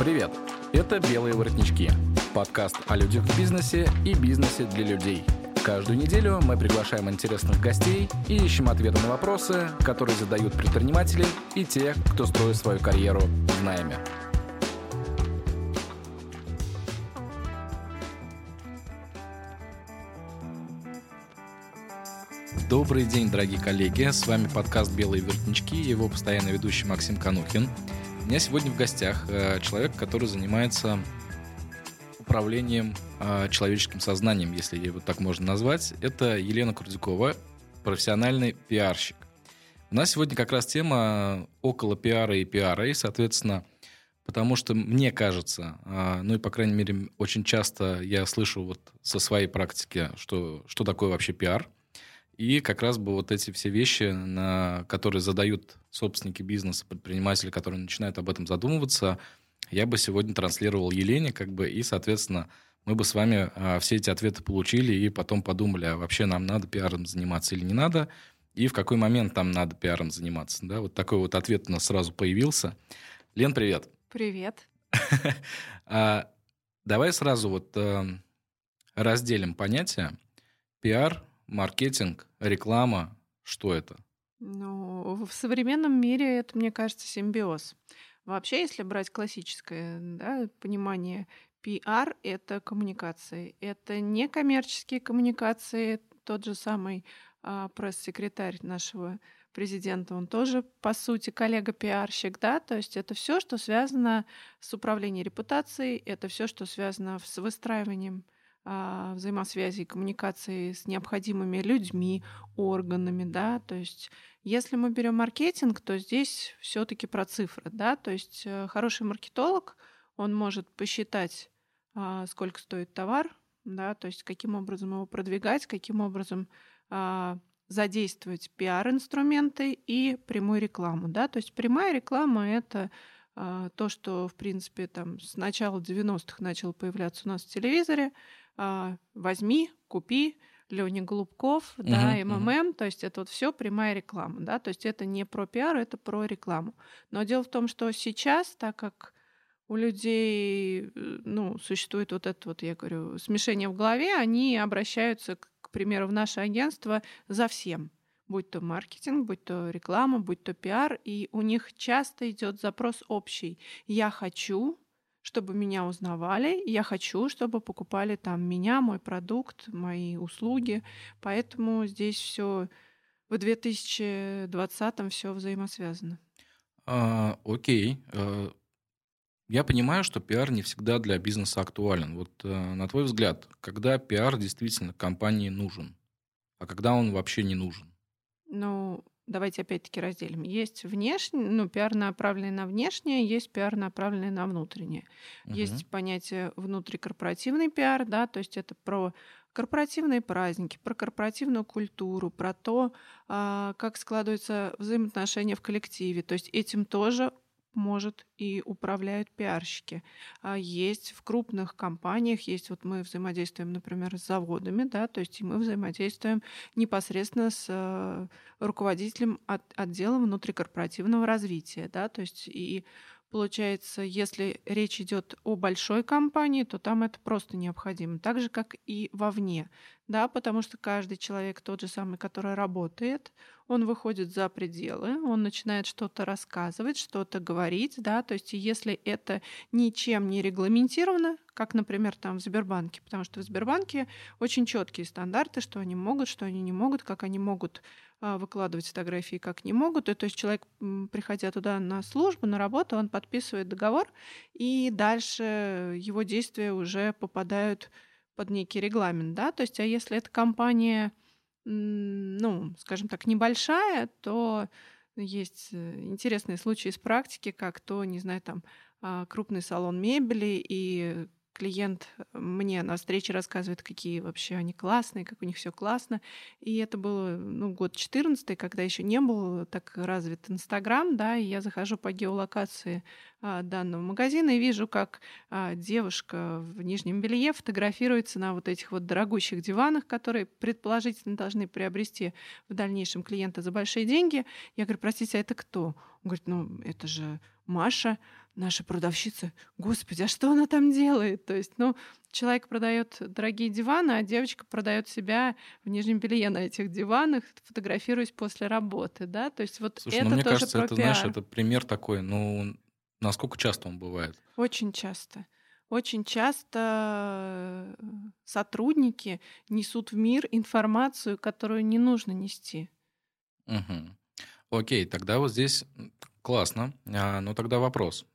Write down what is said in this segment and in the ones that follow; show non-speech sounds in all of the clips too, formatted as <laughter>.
Привет! Это «Белые воротнички» – подкаст о людях в бизнесе и бизнесе для людей. Каждую неделю мы приглашаем интересных гостей и ищем ответы на вопросы, которые задают предприниматели и те, кто строит свою карьеру в найме. Добрый день, дорогие коллеги! С вами подкаст «Белые воротнички» его постоянный ведущий Максим Канухин – меня сегодня в гостях э, человек, который занимается управлением э, человеческим сознанием, если его так можно назвать. Это Елена Курдюкова, профессиональный пиарщик. У нас сегодня как раз тема около пиара и пиара, и, соответственно, потому что мне кажется, э, ну и, по крайней мере, очень часто я слышу вот со своей практики, что, что такое вообще пиар – и как раз бы вот эти все вещи, на которые задают собственники бизнеса, предприниматели, которые начинают об этом задумываться, я бы сегодня транслировал Елене, как бы, и, соответственно, мы бы с вами а, все эти ответы получили и потом подумали, а вообще нам надо пиаром заниматься или не надо, и в какой момент там надо пиаром заниматься. Да? Вот такой вот ответ у нас сразу появился. Лен, привет. Привет. <laughs> А, давай сразу вот э, разделим понятия. Пиар маркетинг, реклама, что это? Ну, в современном мире это, мне кажется, симбиоз. Вообще, если брать классическое да, понимание, PR — это коммуникации. Это не коммерческие коммуникации. Тот же самый а, пресс-секретарь нашего президента, он тоже, по сути, коллега-пиарщик, да, то есть это все, что связано с управлением репутацией, это все, что связано с выстраиванием взаимосвязи и коммуникации с необходимыми людьми, органами, да, то есть если мы берем маркетинг, то здесь все-таки про цифры, да, то есть э, хороший маркетолог, он может посчитать, а, сколько стоит товар, да, то есть каким образом его продвигать, каким образом а, задействовать пиар-инструменты и прямую рекламу, да, то есть прямая реклама это то, что, в принципе, там с начала 90-х начало появляться у нас в телевизоре, а, возьми, купи, Леня Голубков, uh-huh, да, МММ, uh-huh. то есть это вот все прямая реклама, да, то есть это не про пиар, это про рекламу. Но дело в том, что сейчас, так как у людей, э, ну, существует вот это вот, я говорю, смешение в голове, они обращаются, к примеру, в наше агентство за всем будь то маркетинг, будь то реклама, будь то пиар, и у них часто идет запрос общий. Я хочу, чтобы меня узнавали. Я хочу, чтобы покупали там меня, мой продукт, мои услуги. Поэтому здесь все в 2020 все взаимосвязано. А, окей. А, я понимаю, что пиар не всегда для бизнеса актуален. Вот а, на твой взгляд, когда пиар действительно компании нужен, а когда он вообще не нужен? Ну, давайте опять-таки разделим. Есть внешний, ну, пиар направленный на внешнее, есть пиар направленный на внутреннее. Угу. Есть понятие внутрикорпоративный пиар, да, то есть это про корпоративные праздники, про корпоративную культуру, про то, а, как складываются взаимоотношения в коллективе. То есть этим тоже может и управляют пиарщики. А есть в крупных компаниях, есть вот мы взаимодействуем, например, с заводами, да, то есть мы взаимодействуем непосредственно с э, руководителем от, отдела внутрикорпоративного развития, да, то есть и Получается, если речь идет о большой компании, то там это просто необходимо. Так же, как и вовне. Да, потому что каждый человек, тот же самый, который работает, он выходит за пределы, он начинает что-то рассказывать, что-то говорить, да, то есть если это ничем не регламентировано, как, например, там в Сбербанке, потому что в Сбербанке очень четкие стандарты, что они могут, что они не могут, как они могут а, выкладывать фотографии, как не могут. И, то есть человек, приходя туда на службу, на работу, он подписывает договор, и дальше его действия уже попадают под некий регламент, да, то есть, а если эта компания ну, скажем так, небольшая, то есть э, интересные случаи из практики, как то, не знаю, там а, крупный салон мебели и клиент мне на встрече рассказывает, какие вообще они классные, как у них все классно. И это было ну, год 14 когда еще не был так развит Инстаграм, да, и я захожу по геолокации а, данного магазина и вижу, как а, девушка в нижнем белье фотографируется на вот этих вот дорогущих диванах, которые предположительно должны приобрести в дальнейшем клиента за большие деньги. Я говорю, простите, а это кто? Он говорит, ну, это же Маша, наша продавщица, господи, а что она там делает? То есть, ну, человек продает дорогие диваны, а девочка продает себя в нижнем белье на этих диванах, фотографируясь после работы, да? То есть вот Слушай, это ну, мне тоже кажется, про это, пиар. знаешь, это пример такой, ну, насколько часто он бывает? Очень часто. Очень часто э, сотрудники несут в мир информацию, которую не нужно нести. Мгм. Окей, тогда вот здесь классно. А, ну тогда вопрос.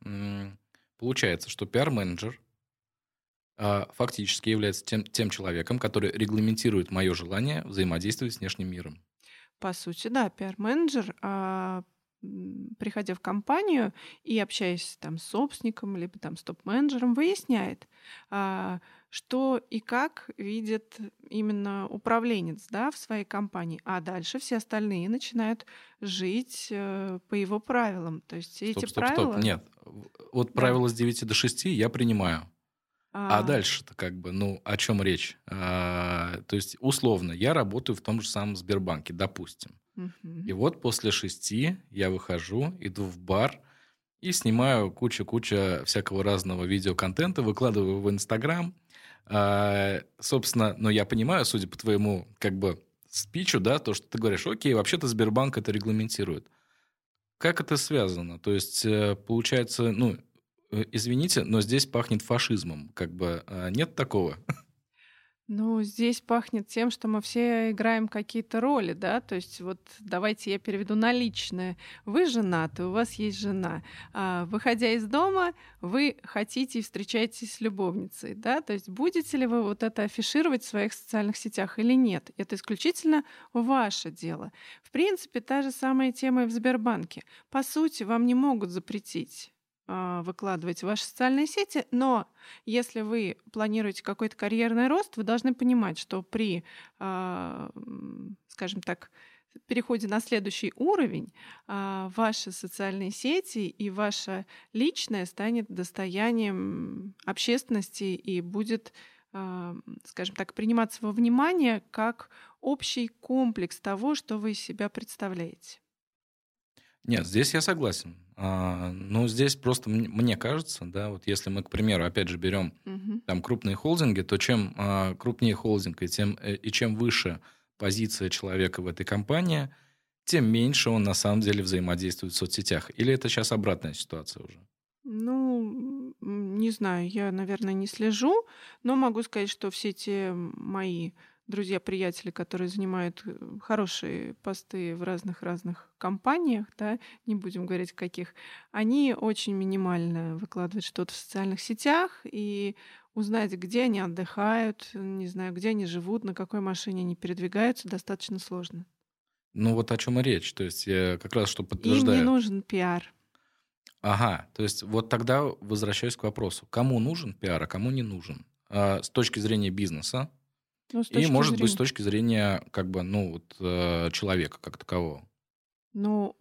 Получается, что пиар-менеджер а, фактически является тем, тем человеком, который регламентирует мое желание взаимодействовать с внешним миром. По сути, да, пиар-менеджер, а, приходя в компанию и общаясь там с собственником, либо там с топ-менеджером, выясняет, а, что и как видит именно управленец да, в своей компании. А дальше все остальные начинают жить э, по его правилам. То есть Стоп, эти стоп, правила... стоп. Нет. Вот Да. правило с 9 до 6 я принимаю. А а, дальше-то как бы, ну, о чем речь? А, то есть, условно, я работаю в том же самом Сбербанке, допустим. мгм. И вот после шести я выхожу, иду в бар и снимаю кучу-кучу всякого разного видеоконтента, выкладываю в Инстаграм. А, собственно, но я понимаю, судя по твоему как бы спичу, да, то, что ты говоришь, окей, вообще-то Сбербанк это регламентирует. Как это связано? То есть, э, получается, ну, э, извините, но здесь пахнет фашизмом. Как бы а, нет такого? <laughs> Ну, здесь пахнет тем, что мы все играем какие-то роли, да, то есть вот давайте я переведу на личное. Вы женаты, у вас есть жена. А, выходя из дома, вы хотите и встречаетесь с любовницей, да, то есть будете ли вы вот это афишировать в своих социальных сетях или нет? Это исключительно ваше дело. В принципе, та же самая тема и в Сбербанке. По сути, вам не могут запретить выкладывать в ваши социальные сети, но если вы планируете какой-то карьерный рост, вы должны понимать, что при, а, скажем так, переходе на следующий уровень, а, ваши социальные сети и ваше личное станет достоянием общественности и будет, а, скажем так, приниматься во внимание как общий комплекс того, что вы из себя представляете. Нет, здесь я согласен. А, но здесь просто мне кажется, да, вот если мы, к примеру, опять же берем Мгм. там крупные холдинги, то чем а, крупнее холдинг и, тем, э, и чем выше позиция человека в этой компании, тем меньше он на самом деле взаимодействует в соцсетях. Или это сейчас обратная ситуация уже? Ну, не знаю, я, наверное, не слежу, но могу сказать, что все те мои друзья-приятели, которые занимают э, хорошие посты в разных-разных компаниях, да, не будем говорить каких, они очень минимально выкладывают что-то в социальных сетях, и узнать, где они отдыхают, не знаю, где они живут, на какой машине они передвигаются, достаточно сложно. Ну вот о чем и речь. То есть я как раз что Им не подтверждаю. нужен пиар. Ага, то есть вот тогда возвращаюсь к вопросу. Кому нужен пиар, а кому не нужен? А, с точки зрения бизнеса Ну, и, может быть, с точки зрения как бы, ну, вот, э, человека как такового. Ну,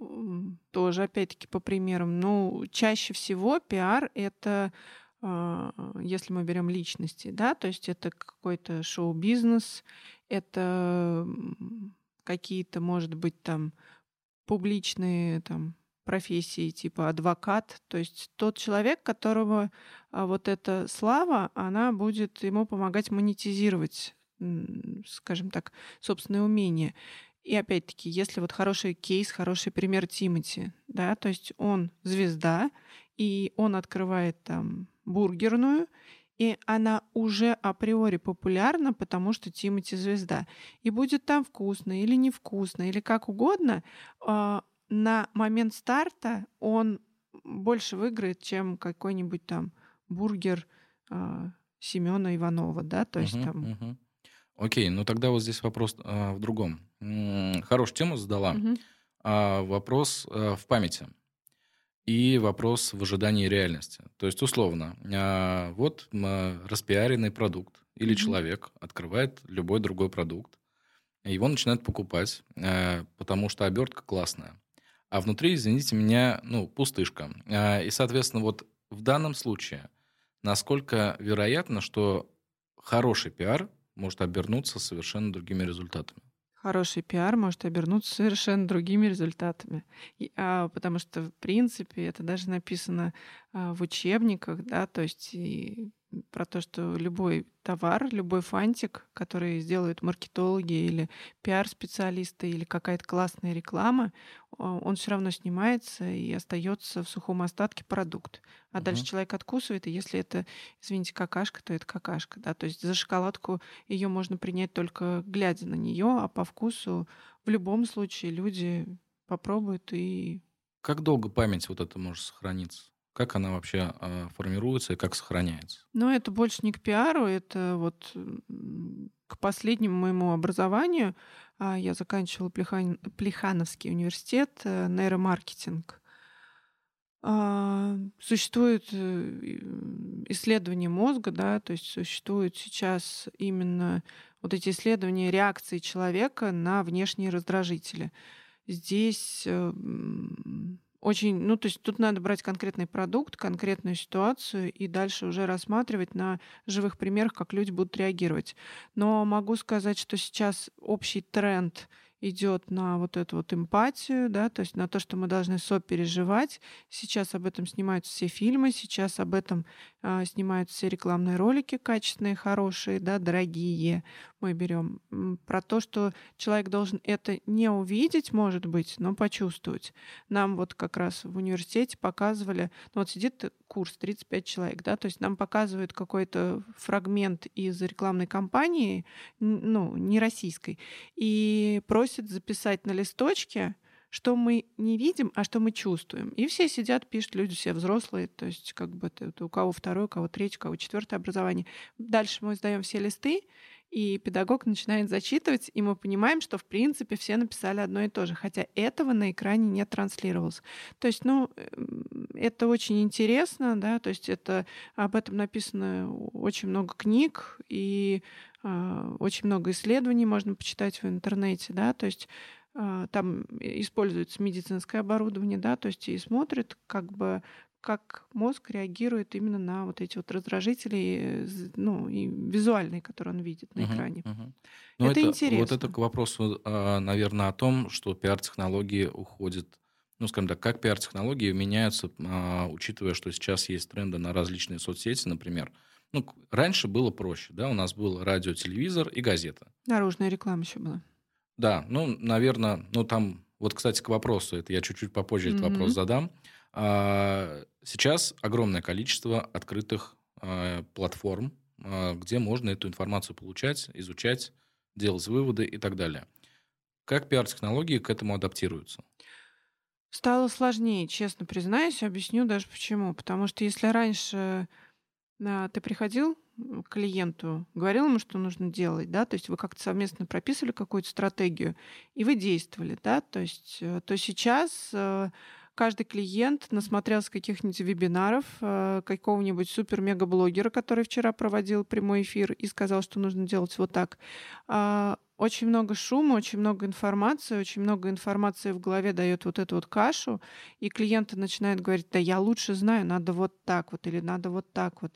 тоже, опять-таки, по примерам. Ну, чаще всего пиар — это, а, если мы берем личности, да, то есть это какой-то шоу-бизнес, это какие-то, может быть, там публичные там профессии типа адвокат, то есть тот человек, которого а, вот эта слава, она будет ему помогать монетизировать, скажем так, собственные умения. И опять-таки, если вот хороший кейс, хороший пример Тимати, да, то есть он звезда, и он открывает там бургерную, и она уже априори популярна, потому что Тимати звезда. И будет там вкусно или невкусно, или как угодно, а, на момент старта он больше выиграет, чем какой-нибудь там бургер Семена Иванова, да, то есть Мгм, там... мгм. Окей, ну тогда вот здесь вопрос а, в другом. М, Хорошую тему задала. Мгм. А, вопрос а, в памяти и вопрос в ожидании реальности. То есть, условно, а, вот м, распиаренный продукт или Мгм. человек открывает любой другой продукт, его начинают покупать, а, потому что обертка классная. А внутри, извините меня, ну, пустышка. А, И, соответственно, вот в данном случае, насколько вероятно, что хороший пиар может обернуться совершенно другими результатами? хороший пиар может обернуться совершенно другими результатами. И, а, потому что, в принципе, это даже написано а, в учебниках, да, то есть и про то, что любой товар, любой фантик, который сделают маркетологи или пиар-специалисты или какая-то классная реклама, он все равно снимается и остается в сухом остатке продукт. А угу. дальше человек откусывает, и если это, извините, какашка, то это какашка. Да? То есть за шоколадку ее можно принять только глядя на нее, а по вкусу в любом случае люди попробуют и... Как долго память вот это может сохраниться? Как она вообще э, формируется и как сохраняется? Ну, это больше не к пиару, это вот к последнему моему образованию. А, я заканчивала Плехан... Плехановский университет, э, нейромаркетинг. А, существует э, исследование мозга, да, то есть существуют сейчас именно вот эти исследования реакции человека на внешние раздражители. Здесь очень, ну, то есть тут надо брать конкретный продукт, конкретную ситуацию и дальше уже рассматривать на живых примерах, как люди будут реагировать. Но могу сказать, что сейчас общий тренд — идет на вот эту вот эмпатию, да, то есть на то, что мы должны сопереживать. Сейчас об этом снимаются все фильмы, сейчас об этом а, снимаются все рекламные ролики качественные, хорошие, да, дорогие. Мы берем про то, что человек должен это не увидеть, может быть, но почувствовать. Нам вот как раз в университете показывали, ну вот сидит курс 35 человек, да, то есть нам показывают какой-то фрагмент из рекламной кампании, ну, не российской, и просят записать на листочке, что мы не видим, а что мы чувствуем. И все сидят, пишут, люди все взрослые, то есть как бы у кого второе, у кого третье, у кого четвертое образование. Дальше мы сдаем все листы, и педагог начинает зачитывать, и мы понимаем, что в принципе все написали одно и то же, хотя этого на экране не транслировалось. То есть, ну, эм, это очень интересно, да, то есть это об этом написано очень много книг и э, очень много исследований можно почитать в интернете, да, то есть э, там используется медицинское оборудование, да, то есть и смотрят, как бы как мозг реагирует именно на вот эти вот раздражители, ну, и визуальные, которые он видит на uh-huh, экране. Uh-huh. Ну, это, это интересно. Вот это к вопросу, а, наверное, о том, что пиар-технологии уходят, ну, скажем так, как пиар-технологии меняются, а, учитывая, что сейчас есть тренды на различные соцсети, например. Ну, раньше было проще, да, у нас был радио, телевизор и газета. Наружная реклама еще была. Да, ну, наверное, ну, там, вот, кстати, к вопросу, это я чуть-чуть попозже mm-hmm. этот вопрос задам. А, сейчас огромное количество открытых а, платформ, а, где можно эту информацию получать, изучать, делать выводы и так далее. Как пиар-технологии к этому адаптируются? Стало сложнее, честно признаюсь, объясню даже почему. Потому что если раньше ты приходил к клиенту, говорил ему, что нужно делать, да, то есть вы как-то совместно прописывали какую-то стратегию, и вы действовали, да, то есть э, то сейчас э, каждый клиент насмотрелся каких-нибудь вебинаров э, какого-нибудь супер-мега-блогера, который вчера проводил прямой эфир и сказал, что нужно делать вот так. Очень много шума, очень много информации, очень много информации в голове дает вот эту вот кашу, и клиенты начинают говорить, да я лучше знаю, надо вот так вот или надо вот так вот.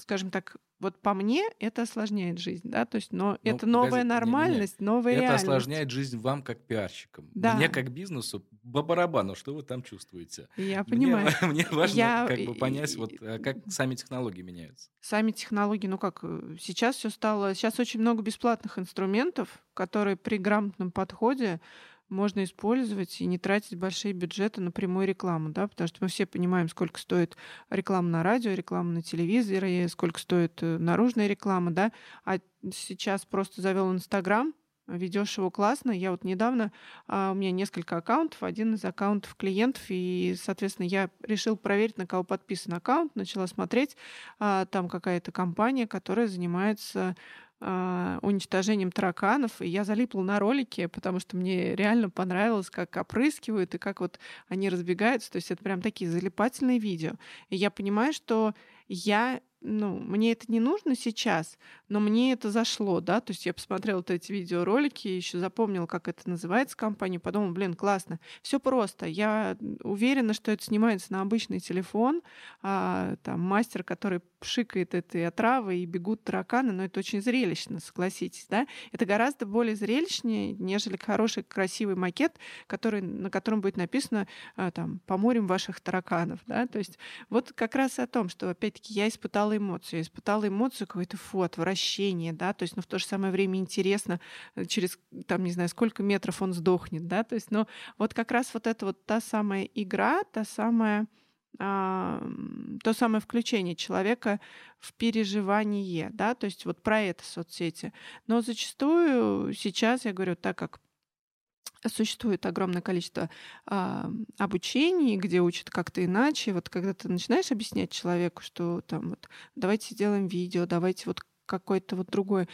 Скажем так, вот по мне это осложняет жизнь, да, то есть, но ну, это новая погоди, нормальность, не, не, не. новая это реальность. Это осложняет жизнь вам как пиарщикам. Да. Мне как бизнесу по барабану, что вы там чувствуете. Я понимаю. Мне, <laughs> мне важно Я... как бы понять, вот, а как сами технологии меняются. Сами технологии, ну как, э, сейчас все стало, сейчас очень много бесплатных инструментов, которые при грамотном подходе можно использовать и не тратить большие бюджеты на прямую рекламу, да, потому что мы все понимаем, сколько стоит реклама на радио, реклама на телевизоре, сколько стоит э, наружная реклама, да, а сейчас просто завел Инстаграм, ведешь его классно. Я вот недавно, а, у меня несколько аккаунтов, один из аккаунтов клиентов, и, соответственно, я решил проверить, на кого подписан аккаунт, начала смотреть, а, там какая-то компания, которая занимается а, уничтожением тараканов. И я залипла на ролике, потому что мне реально понравилось, как опрыскивают и как вот они разбегаются. То есть это прям такие залипательные видео. И я понимаю, что я ну, мне это не нужно сейчас, но мне это зашло, да, то есть я посмотрела вот эти видеоролики, еще запомнила, как это называется компания, подумала, блин, классно. Все просто. Я уверена, что это снимается на обычный телефон, а, там мастер, который пшикает этой отравы и бегут тараканы, но это очень зрелищно, согласитесь, да? Это гораздо более зрелищнее, нежели хороший, красивый макет, который, на котором будет написано а, там «Поморим ваших тараканов», да? То есть вот как раз о том, что, опять-таки, я испытала эмоцию, я испытала эмоцию какой-то фу, отвращение, да, то есть, но в то же самое время интересно, э, через, там, не знаю, сколько метров он сдохнет, да, то есть, но вот как раз вот это вот та самая игра, та самая а, то самое включение человека в переживание, да, то есть вот про это соцсети. Но зачастую сейчас, я говорю, так как существует огромное количество а, обучений, где учат как-то иначе. Вот когда ты начинаешь объяснять человеку, что там вот давайте сделаем видео, давайте вот какой-то вот другой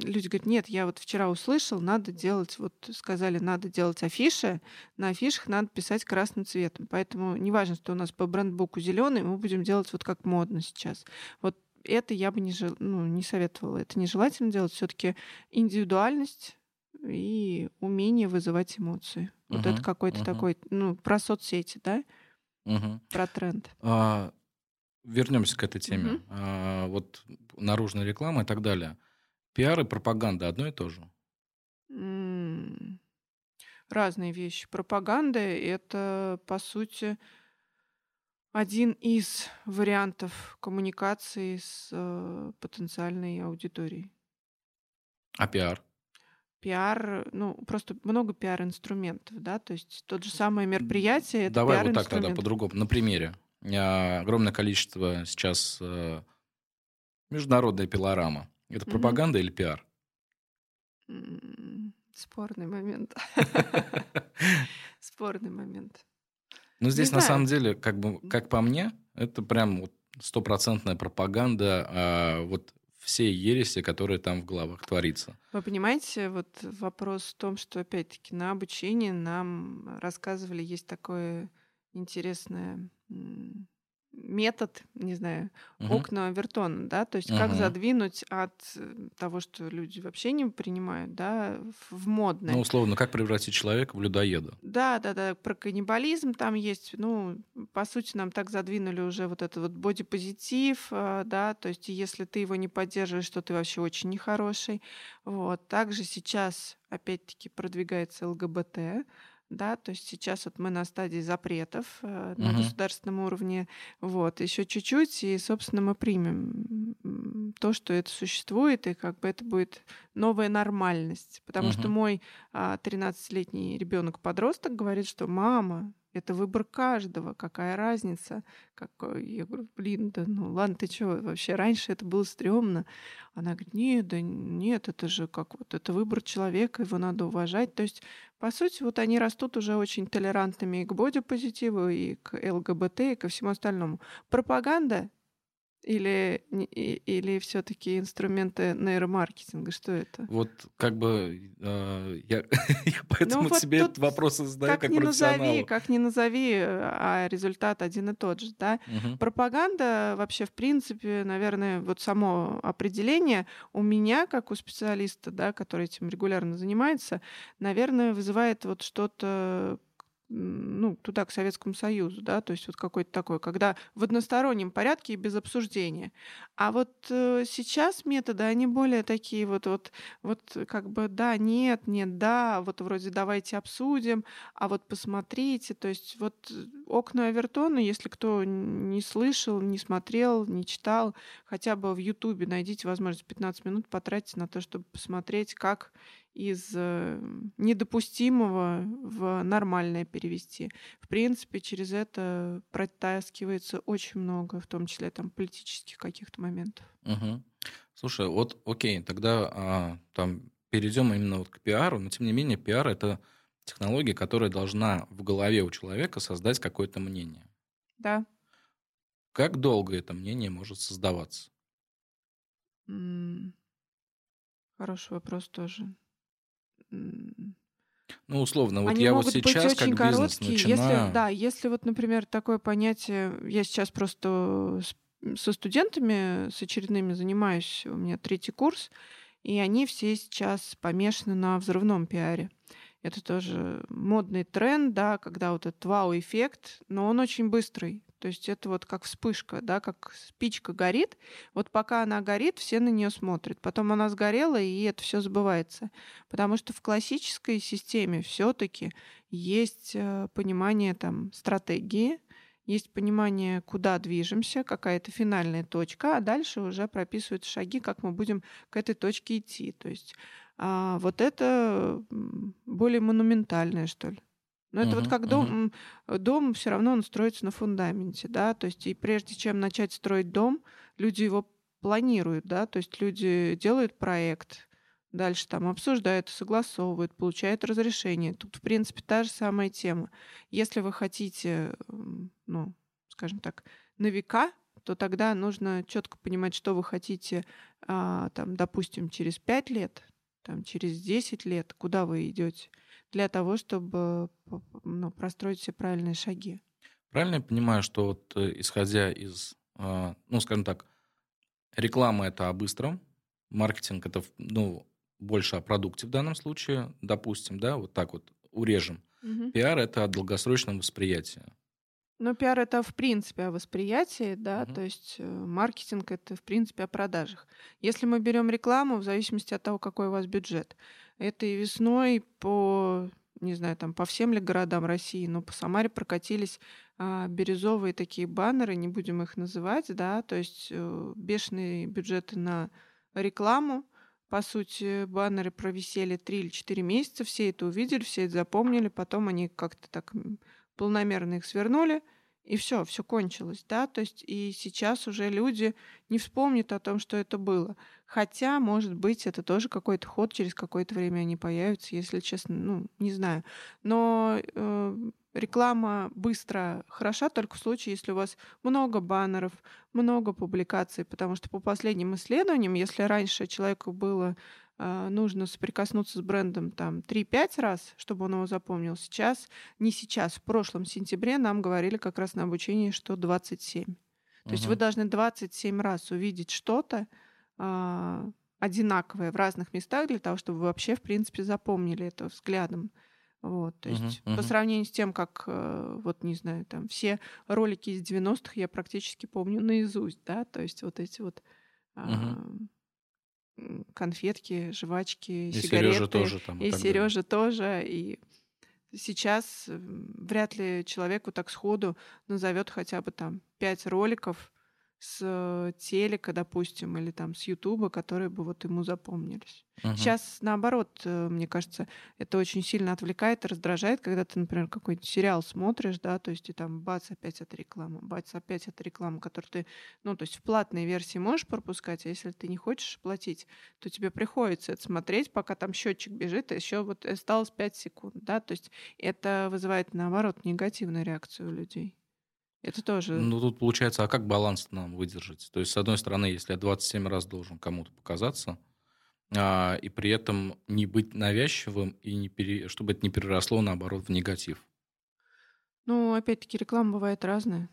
люди говорят, нет, я вот вчера услышал, надо делать, вот сказали, надо делать афиши, на афишах надо писать красным цветом. Поэтому неважно, что у нас по брендбуку зеленый, мы будем делать вот как модно сейчас. Вот это я бы не, жел... ну, не советовала. Это нежелательно делать. Все-таки индивидуальность и умение вызывать эмоции. Uh-huh, вот это какой-то uh-huh. такой, ну, про соцсети, да? Uh-huh. Про тренд. А, вернемся к этой теме. Uh-huh. А, вот наружная реклама и так далее. Пиар и пропаганда одно и то же? Разные вещи. Пропаганда — это, по сути, один из вариантов коммуникации с э, потенциальной аудиторией. А пиар? Пиар, ну, просто много пиар-инструментов, да, то есть тот же самое мероприятие — это Давай вот так тогда по-другому, на примере. А, огромное количество сейчас э, международная пилорама. Это Мгм. пропаганда или пиар? Спорный момент. <laughs> Спорный момент. Ну, здесь на самом деле, как бы, как по мне, это прям вот стопроцентная пропаганда а, вот всей ереси, которая там в головах творится. Вы понимаете, вот вопрос в том, что, опять-таки, на обучении нам рассказывали, есть такое интересное метод, не знаю, угу. окна Вертона, да, то есть угу. как задвинуть от э, того, что люди вообще не принимают, да, в модное. Ну, условно, как превратить человека в людоеда. Да, да, да, про каннибализм там есть, ну, по сути, нам так задвинули уже вот этот вот бодипозитив, э, да, то есть если ты его не поддерживаешь, то ты вообще очень нехороший. Вот. Также сейчас, опять-таки, продвигается ЛГБТ, да, то есть сейчас вот мы на стадии запретов э, на угу. государственном уровне, вот, еще чуть-чуть, и, собственно, мы примем то, что это существует, и как бы это будет новая нормальность, потому угу. что мой а, 13-летний ребенок-подросток говорит, что мама, это выбор каждого, какая разница. Какой... Я говорю, блин, да ну ладно, ты что, вообще раньше это было стрёмно. Она говорит, нет, да нет, это же как вот, это выбор человека, его надо уважать. То есть, по сути, вот они растут уже очень толерантными и к бодипозитиву, и к ЛГБТ, и ко всему остальному. Пропаганда или, или все-таки инструменты нейромаркетинга? Что это? Вот как бы э, я, <laughs> я поэтому ну, вот тебе этот вопрос задаю как, как не. Назови, как не назови, а результат один и тот же. Да? Угу. Пропаганда вообще, в принципе, наверное, вот само определение у меня, как у специалиста, да, который этим регулярно занимается, наверное, вызывает вот что-то ну, туда, к Советскому Союзу, да, то есть вот какой-то такой, когда в одностороннем порядке и без обсуждения. А вот э, сейчас методы, они более такие вот, вот, вот как бы да, нет, нет, да, вот вроде давайте обсудим, а вот посмотрите, то есть вот окна Авертона, если кто не слышал, не смотрел, не читал, хотя бы в Ютубе найдите возможность 15 минут потратить на то, чтобы посмотреть, как из э, недопустимого в нормальное перевести. В принципе, через это протаскивается очень много, в том числе там политических каких-то моментов. Угу. Слушай, вот окей, тогда а, там перейдем именно вот к пиару, но тем не менее пиар это технология, которая должна в голове у человека создать какое-то мнение. Да. Как долго это мнение может создаваться? Хороший вопрос тоже. Ну, условно, вот Они я вот сейчас как бизнес короткие. начинаю... Если, да, если вот, например, такое понятие, я сейчас просто со студентами, с очередными занимаюсь, у меня третий курс, и они все сейчас помешаны на взрывном пиаре. Это тоже модный тренд, да, когда вот этот вау-эффект, но он очень быстрый. То есть это вот как вспышка, да, как спичка горит. Вот пока она горит, все на нее смотрят. Потом она сгорела, и это все забывается. Потому что в классической системе все-таки есть э, понимание там стратегии, есть понимание, куда движемся, какая-то финальная точка, а дальше уже прописываются шаги, как мы будем к этой точке идти. То есть а вот это более монументальное, что ли. Но это uh-huh, вот как дом, uh-huh. дом все равно он строится на фундаменте, да, то есть и прежде чем начать строить дом, люди его планируют, да, то есть люди делают проект, дальше там обсуждают, согласовывают, получают разрешение. Тут, в принципе, та же самая тема. Если вы хотите, ну, скажем так, на века, то тогда нужно четко понимать, что вы хотите, а, там, допустим, через пять лет, там, через 10 лет, куда вы идете, для того, чтобы ну, простроить все правильные шаги. Правильно я понимаю, что вот э, исходя из, а, ну, скажем так, реклама это о быстром, маркетинг это, ну, больше о продукте в данном случае, допустим, да, вот так вот урежем. Угу. Пиар это о долгосрочном восприятии. Ну, пиар это в принципе о восприятии, да, угу. то есть э, маркетинг это в принципе о продажах. Если мы берем рекламу, в зависимости от того, какой у вас бюджет, это и весной по, не знаю, там по всем ли городам России, но по Самаре прокатились а, бирюзовые такие баннеры, не будем их называть, да, то есть э, бешеные бюджеты на рекламу. По сути, баннеры провисели 3 или 4 месяца, все это увидели, все это запомнили, потом они как-то так полномерно их свернули, и все, все кончилось, да, то есть и сейчас уже люди не вспомнят о том, что это было. Хотя, может быть, это тоже какой-то ход, через какое-то время они появятся, если честно, ну, не знаю. Но э, реклама быстро хороша только в случае, если у вас много баннеров, много публикаций, потому что по последним исследованиям, если раньше человеку было нужно соприкоснуться с брендом там 3-5 раз, чтобы он его запомнил. Сейчас, не сейчас, в прошлом сентябре нам говорили как раз на обучении, что 27. То угу. есть вы должны 27 раз увидеть что-то а, одинаковое в разных местах для того, чтобы вы вообще, в принципе, запомнили это взглядом. Вот, то есть uh-huh, uh-huh. по сравнению с тем, как, э, вот, не знаю, там все ролики из 90-х я практически помню наизусть, да, то есть вот эти вот uh-huh конфетки, жвачки, и сигареты. Сережа тоже там. И, и Сережа тоже. И сейчас вряд ли человеку так сходу назовет хотя бы там пять роликов, с э, телека, допустим, или там с Ютуба, которые бы вот ему запомнились. Uh-huh. Сейчас, наоборот, э, мне кажется, это очень сильно отвлекает и раздражает, когда ты, например, какой-нибудь сериал смотришь, да, то есть и там бац, опять эта реклама, бац, опять эта реклама, которую ты, ну, то есть в платной версии можешь пропускать, а если ты не хочешь платить, то тебе приходится это смотреть, пока там счетчик бежит, а еще вот осталось 5 секунд, да, то есть это вызывает, наоборот, негативную реакцию у людей. Это тоже. Ну, тут получается, а как баланс нам выдержать? То есть, с одной стороны, если я 27 раз должен кому-то показаться, а, и при этом не быть навязчивым, и не пере... чтобы это не переросло, наоборот, в негатив. Ну, опять-таки, реклама бывает разная.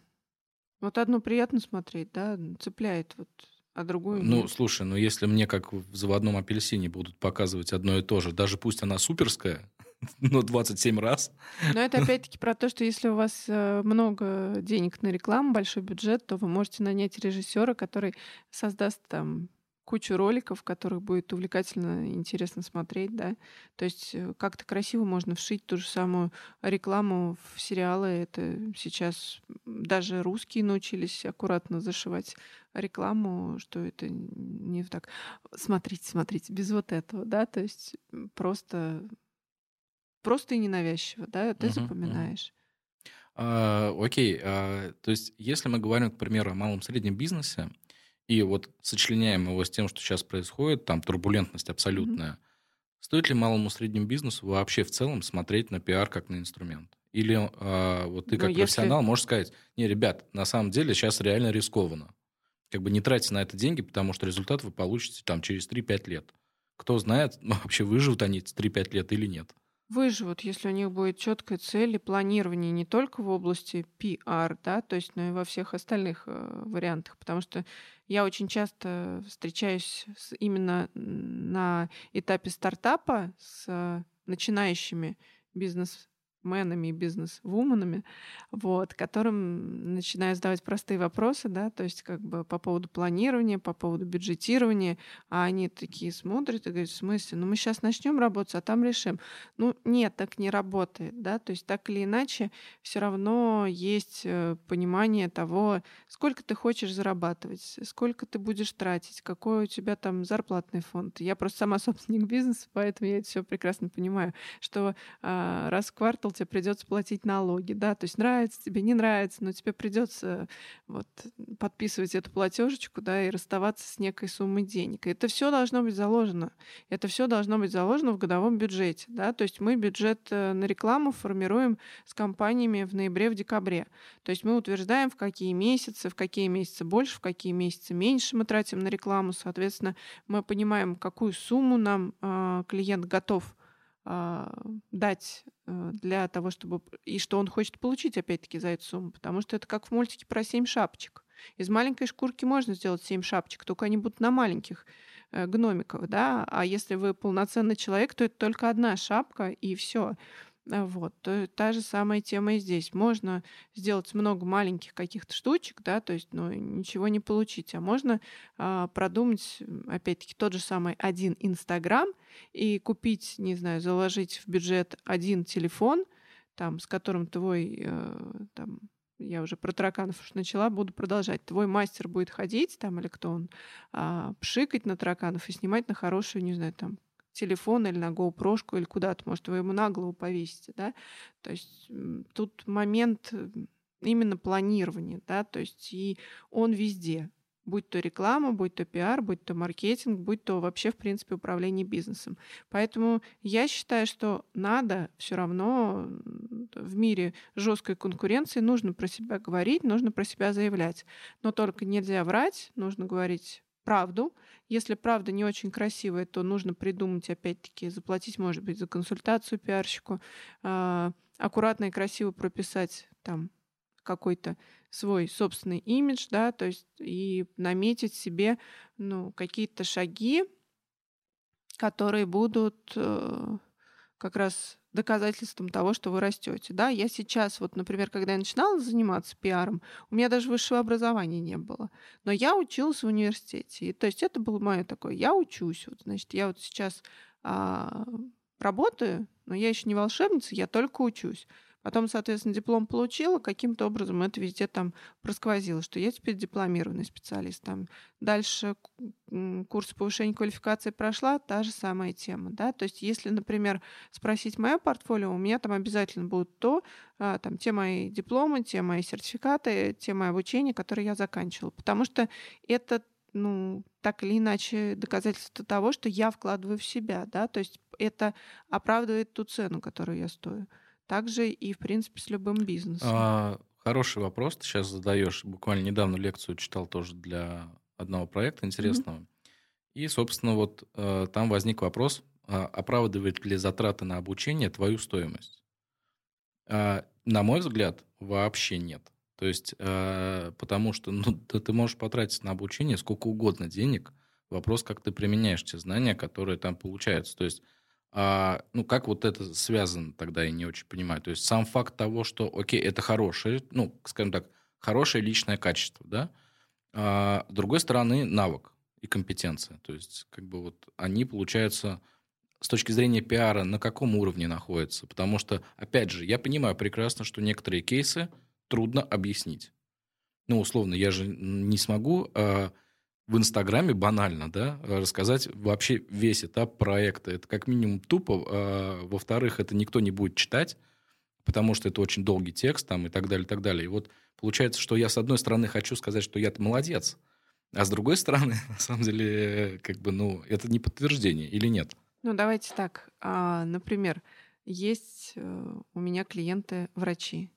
Вот одну приятно смотреть, да, цепляет, вот, а другую Ну, нет. слушай, ну если мне, как в заводном апельсине, будут показывать одно и то же, даже пусть она суперская, <laughs> но 27 раз. Но это <laughs> опять-таки про то, что если у вас э, много денег на рекламу, большой бюджет, то вы можете нанять режиссера, который создаст там кучу роликов, в которых будет увлекательно и интересно смотреть, да. То есть э, как-то красиво можно вшить ту же самую рекламу в сериалы. Это сейчас даже русские научились аккуратно зашивать рекламу, что это не так. Смотрите, смотрите, без вот этого, да, то есть просто просто и ненавязчиво, да, ты uh-huh, запоминаешь. Uh-huh. А, окей, а, то есть если мы говорим, к примеру, о малом среднем бизнесе, и вот сочленяем его с тем, что сейчас происходит, там турбулентность абсолютная, mm-hmm. стоит ли малому среднему бизнесу вообще в целом смотреть на пиар как на инструмент? Или а, вот ты как ну, профессионал если... можешь сказать, не, ребят, на самом деле сейчас реально рискованно. Как бы не тратьте на это деньги, потому что результат вы получите там через 3-5 лет. Кто знает, <laughs> вообще выживут они эти 3-5 лет или нет. Выживут, если у них будет четкая цель и планирование не только в области PR, да, то есть, но и во всех остальных э, вариантах, потому что я очень часто встречаюсь с, именно на этапе стартапа с начинающими бизнес менами и бизнес-вуменами, вот, которым начинаю задавать простые вопросы, да, то есть как бы по поводу планирования, по поводу бюджетирования, а они такие смотрят и говорят, в смысле, ну мы сейчас начнем работать, а там решим. Ну нет, так не работает, да, то есть так или иначе все равно есть э, понимание того, сколько ты хочешь зарабатывать, сколько ты будешь тратить, какой у тебя там зарплатный фонд. Я просто сама собственник <laughs> бизнеса, поэтому я это все прекрасно понимаю, что а, раз в квартал тебе придется платить налоги, да, то есть нравится тебе, не нравится, но тебе придется вот подписывать эту платежечку, да, и расставаться с некой суммой денег. И это все должно быть заложено. Это все должно быть заложено в годовом бюджете, да, то есть мы бюджет э, на рекламу формируем с компаниями в ноябре, в декабре. То есть мы утверждаем, в какие месяцы, в какие месяцы больше, в какие месяцы меньше мы тратим на рекламу. Соответственно, мы понимаем, какую сумму нам э, клиент готов а, дать э, для того, чтобы... И что он хочет получить, опять-таки, за эту сумму. Потому что это как в мультике про семь шапочек. Из маленькой шкурки можно сделать семь шапочек, только они будут на маленьких э, гномиков, да, а если вы полноценный человек, то это только одна шапка, и все. А, вот. То, та же самая тема и здесь. Можно сделать много маленьких каких-то штучек, да, то есть, ну, ничего не получить. А можно а, продумать, опять-таки, тот же самый один Инстаграм и купить, не знаю, заложить в бюджет один телефон, там, с которым твой, э, там, я уже про тараканов уж начала, буду продолжать. Твой мастер будет ходить там, или кто он, а, пшикать на тараканов и снимать на хорошую, не знаю, там, телефон или на GoPro или куда-то, может, вы ему на голову повесите, да. То есть тут момент именно планирования, да, то есть и он везде, будь то реклама, будь то пиар, будь то маркетинг, будь то вообще, в принципе, управление бизнесом. Поэтому я считаю, что надо все равно в мире жесткой конкуренции нужно про себя говорить, нужно про себя заявлять. Но только нельзя врать, нужно говорить правду. Если правда не очень красивая, то нужно придумать, опять-таки, заплатить, может быть, за консультацию пиарщику, э, аккуратно и красиво прописать там какой-то свой собственный имидж, да, то есть и наметить себе, ну, какие-то шаги, которые будут э, как раз доказательством того, что вы растете. Да, я сейчас, вот, например, когда я начинала заниматься пиаром, у меня даже высшего образования не было. Но я училась в университете. И, то есть это было мое такое, я учусь. Вот, значит, я вот сейчас а, работаю, но я еще не волшебница, я только учусь. Потом, соответственно, диплом получила, каким-то образом это везде там просквозило, что я теперь дипломированный специалист. Там дальше курс повышения квалификации прошла, та же самая тема. Да? То есть если, например, спросить мое портфолио, у меня там обязательно будут то, а, там, те мои дипломы, те мои сертификаты, те мои обучения, которые я заканчивала. Потому что это ну, так или иначе доказательство того, что я вкладываю в себя, да, то есть это оправдывает ту цену, которую я стою. Также и, в принципе, с любым бизнесом. А, хороший вопрос ты сейчас задаешь. Буквально недавно лекцию читал тоже для одного проекта интересного. Mm-hmm. И, собственно, вот э, там возник вопрос, э, оправдывает ли затраты на обучение твою стоимость? Э, на мой взгляд, вообще нет. То есть, э, потому что ну, <laughs> ты, ты можешь потратить на обучение сколько угодно денег. Вопрос, как ты применяешь те знания, которые там получаются. То есть, а, ну, как вот это связано, тогда я не очень понимаю. То есть сам факт того, что, окей, это хорошее, ну, скажем так, хорошее личное качество, да, а, с другой стороны, навык и компетенция. То есть, как бы вот они, получаются, с точки зрения пиара, на каком уровне находятся. Потому что, опять же, я понимаю прекрасно, что некоторые кейсы трудно объяснить. Ну, условно, я же не смогу а, в Инстаграме банально, да, рассказать вообще весь этап проекта. Это как минимум тупо. А, во-вторых, это никто не будет читать, потому что это очень долгий текст там и так далее, и так далее. И вот получается, что я с одной стороны хочу сказать, что я-то молодец, а с другой стороны, <laughs> на самом деле, как бы, ну, это не подтверждение или нет? Ну, давайте так. А, например, есть э, у меня клиенты врачи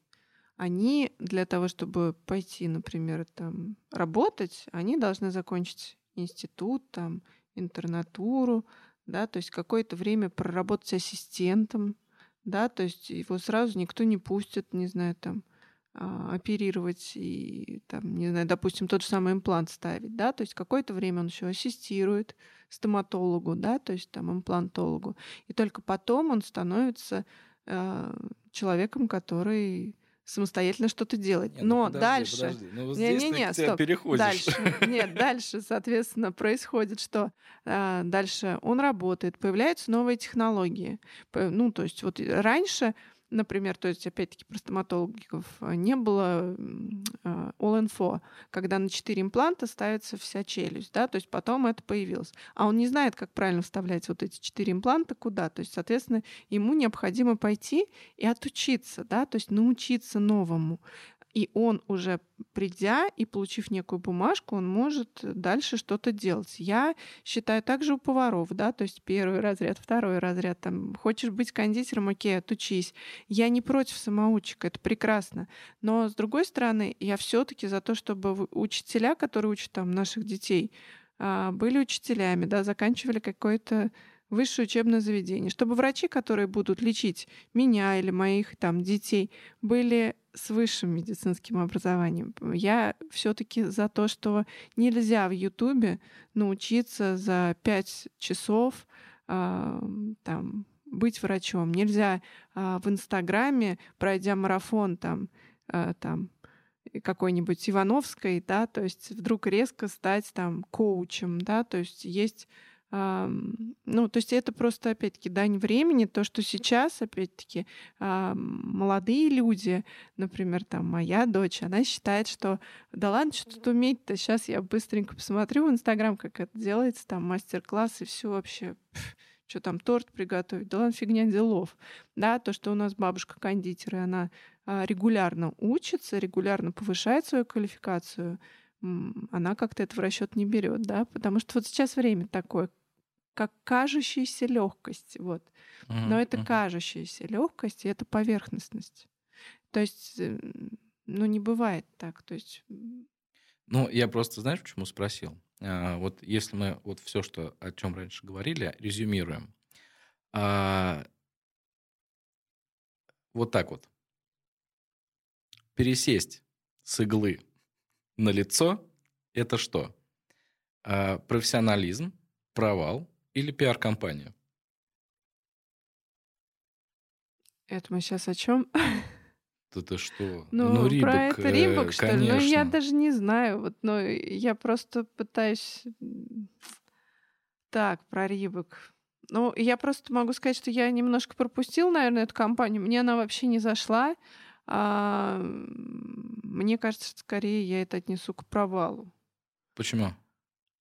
они для того, чтобы пойти, например, там работать, они должны закончить институт, там, интернатуру, да, то есть какое-то время проработать ассистентом, да, то есть его сразу никто не пустит, не знаю, там, а, оперировать и, там, не знаю, допустим, тот же самый имплант ставить, да, то есть какое-то время он еще ассистирует стоматологу, да, то есть там имплантологу, и только потом он становится э, человеком, который самостоятельно что-то делать. Не, ну Но подожди, дальше... подожди. Ну, вот не, здесь не, не, стоп. переходишь. Дальше, <laughs> нет, дальше, соответственно, происходит, что а, дальше он работает, появляются новые технологии. Ну, то есть вот раньше например, то есть, опять-таки, про стоматологов а, не было а, all-info, когда на 4 импланта ставится вся челюсть, да, то есть потом это появилось. А он не знает, как правильно вставлять вот эти 4 импланта куда, то есть, соответственно, ему необходимо пойти и отучиться, да, то есть научиться новому. И он уже придя и получив некую бумажку, он может дальше что-то делать. Я считаю также у поваров, да, то есть первый разряд, второй разряд, там, хочешь быть кондитером, окей, отучись. Я не против самоучек, это прекрасно. Но, с другой стороны, я все таки за то, чтобы учителя, которые учат там наших детей, а, были учителями, да, заканчивали какое-то высшее учебное заведение, чтобы врачи, которые будут лечить меня или моих там детей, были с высшим медицинским образованием. Я все-таки за то, что нельзя в Ютубе научиться за пять часов а, там быть врачом. Нельзя а, в Инстаграме, пройдя марафон там, а, там какой-нибудь Ивановской, да, то есть вдруг резко стать там коучем, да, то есть есть ну, то есть это просто, опять-таки, дань времени, то, что сейчас, опять-таки, ам, молодые люди, например, там моя дочь, она считает, что да ладно, что тут уметь-то, сейчас я быстренько посмотрю в Инстаграм, как это делается, там мастер-класс и все вообще, что там торт приготовить, да ладно, фигня делов, да, то, что у нас бабушка кондитер, и она а, регулярно учится, регулярно повышает свою квалификацию, она как-то это в расчет не берет, да, потому что вот сейчас время такое, как кажущаяся легкость, вот. Мгм, Но это кажущаяся легкость, и это поверхностность. То есть, ну, не бывает так. То есть, Ну, я просто, знаешь, почему спросил? А, вот если мы вот все, что, о чем раньше говорили, резюмируем. А, вот так вот. Пересесть с иглы на лицо – это что? А, профессионализм, провал или пиар-компания? это мы сейчас о чем? <laughs> Да ты что? Ну, Рибок, про это э, Рибок, что ли? Ну, я даже не знаю. Вот, но я просто пытаюсь... Так, про Рибок. Ну, я просто могу сказать, что я немножко пропустил, наверное, эту компанию. Мне она вообще не зашла. А, мне кажется, скорее я это отнесу к провалу. Почему?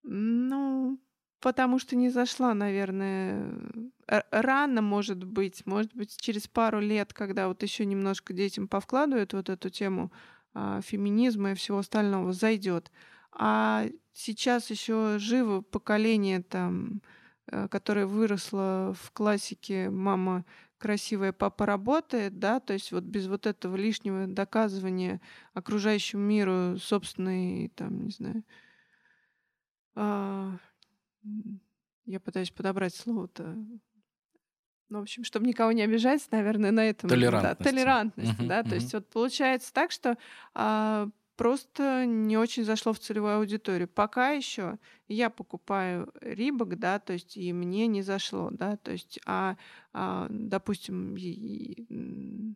Ну, потому что не зашла, наверное. Р- Рано, может быть, может быть, через пару лет, когда вот еще немножко детям повкладывают вот эту тему а, феминизма и всего остального, зайдет. А сейчас еще живо поколение там, э, которое выросло в классике «мама красивая, папа работает», да, то есть вот без вот этого лишнего доказывания окружающему миру собственной, там, не знаю, а, я пытаюсь подобрать слово-то. Ну, в общем, чтобы никого не обижать, наверное, на этом... да, Толерантности. толерантность, Мгм, да. То мгм. есть вот получается так, что а, просто не очень зашло в целевую аудиторию. Пока еще я покупаю Рибок, да, то есть и мне не зашло, да, то есть, а, а, допустим,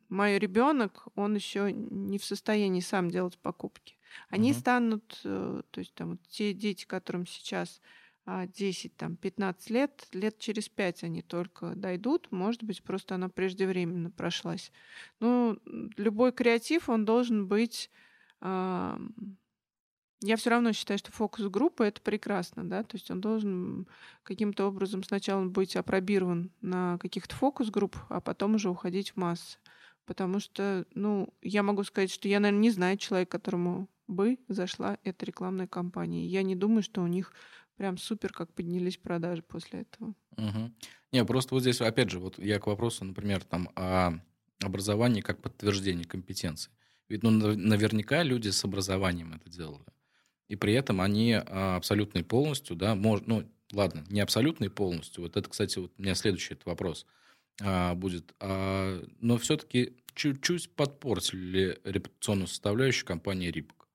мой ребенок, он еще не в состоянии сам делать покупки. Они Мгм. станут, э, то есть там вот те дети, которым сейчас а, 10, там, 15 лет, лет через 5 они только дойдут, может быть, просто она преждевременно прошлась. Ну, любой креатив, он должен быть... Я все равно считаю, что фокус группы это прекрасно, да, то есть он должен каким-то образом сначала быть опробирован на каких-то фокус-групп, а потом уже уходить в массы. Потому что, ну, я могу сказать, что я, наверное, не знаю человека, которому бы зашла эта рекламная кампания. Я не думаю, что у них прям супер как поднялись продажи после этого. Мгм. Не, просто вот здесь, опять же, вот я к вопросу, например, там, о образовании как подтверждение компетенции. Ведь ну, нав- наверняка люди с образованием это делали. И при этом они а, абсолютно и полностью, да, мож, ну, ладно, не абсолютно и полностью. Вот это, кстати, вот у меня следующий этот вопрос. а, будет. А, но все-таки чуть-чуть подпортили репутационную составляющую компании Рибок.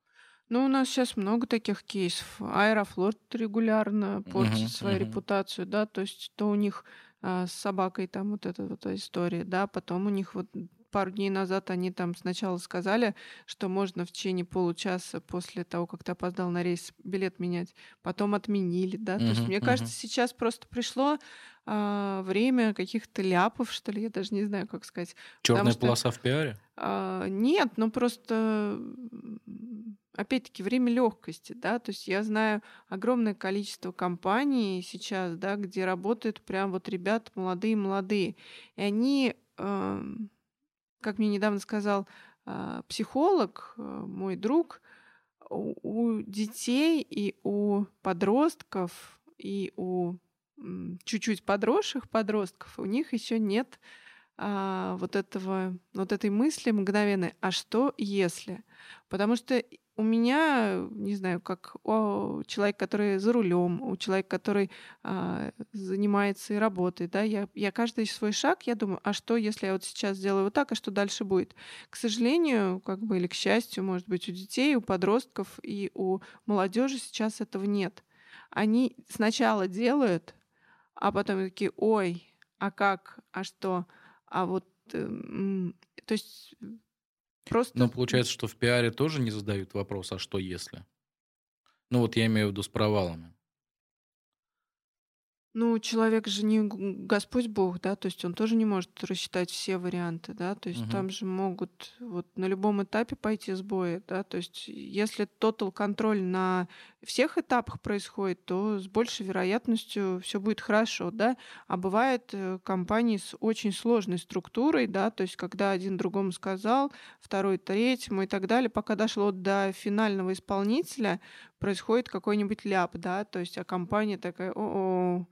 Ну, у нас сейчас много таких кейсов. Аэрофлот регулярно портит uh-huh, свою uh-huh. репутацию, да, то есть то у них а, с собакой там вот эта вот история, да, потом у них вот пару дней назад они там сначала сказали, что можно в течение получаса после того, как ты опоздал на рейс, билет менять. Потом отменили, да. Uh-huh, То есть, мне uh-huh. кажется, сейчас просто пришло а, время каких-то ляпов, что ли, я даже не знаю, как сказать. Черная что, полоса в пиаре? А, нет, ну просто опять-таки время легкости, да, то есть я знаю огромное количество компаний сейчас, да, где работают прям вот ребята молодые-молодые, и они э, как мне недавно сказал а, психолог, а, мой друг, у детей и у подростков и у чуть-чуть подросших подростков у них еще нет а, вот этого вот этой мысли мгновенной а что если? Потому что у меня, не знаю, как у человека, который за рулем, у человека, который а, занимается и работает, да, я, я каждый свой шаг, я думаю, а что, если я вот сейчас сделаю вот так, а что дальше будет? К сожалению, как бы или к счастью, может быть, у детей, у подростков и у молодежи сейчас этого нет. Они сначала делают, а потом такие, ой, а как, а что, а вот, э, то есть Просто... Но получается, что в пиаре тоже не задают вопрос, а что если? Ну вот я имею в виду с провалами. Ну, человек же не Господь Бог, да, то есть он тоже не может рассчитать все варианты, да, то есть угу. там же могут вот на любом этапе пойти сбои, да, то есть если тотал контроль на всех этапах происходит, то с большей вероятностью все будет хорошо, да, а бывает э, компании с очень сложной структурой, да, то есть когда один другому сказал, второй третьему и так далее, пока дошло до финального исполнителя, происходит какой-нибудь ляп, да, то есть а компания такая, о-о,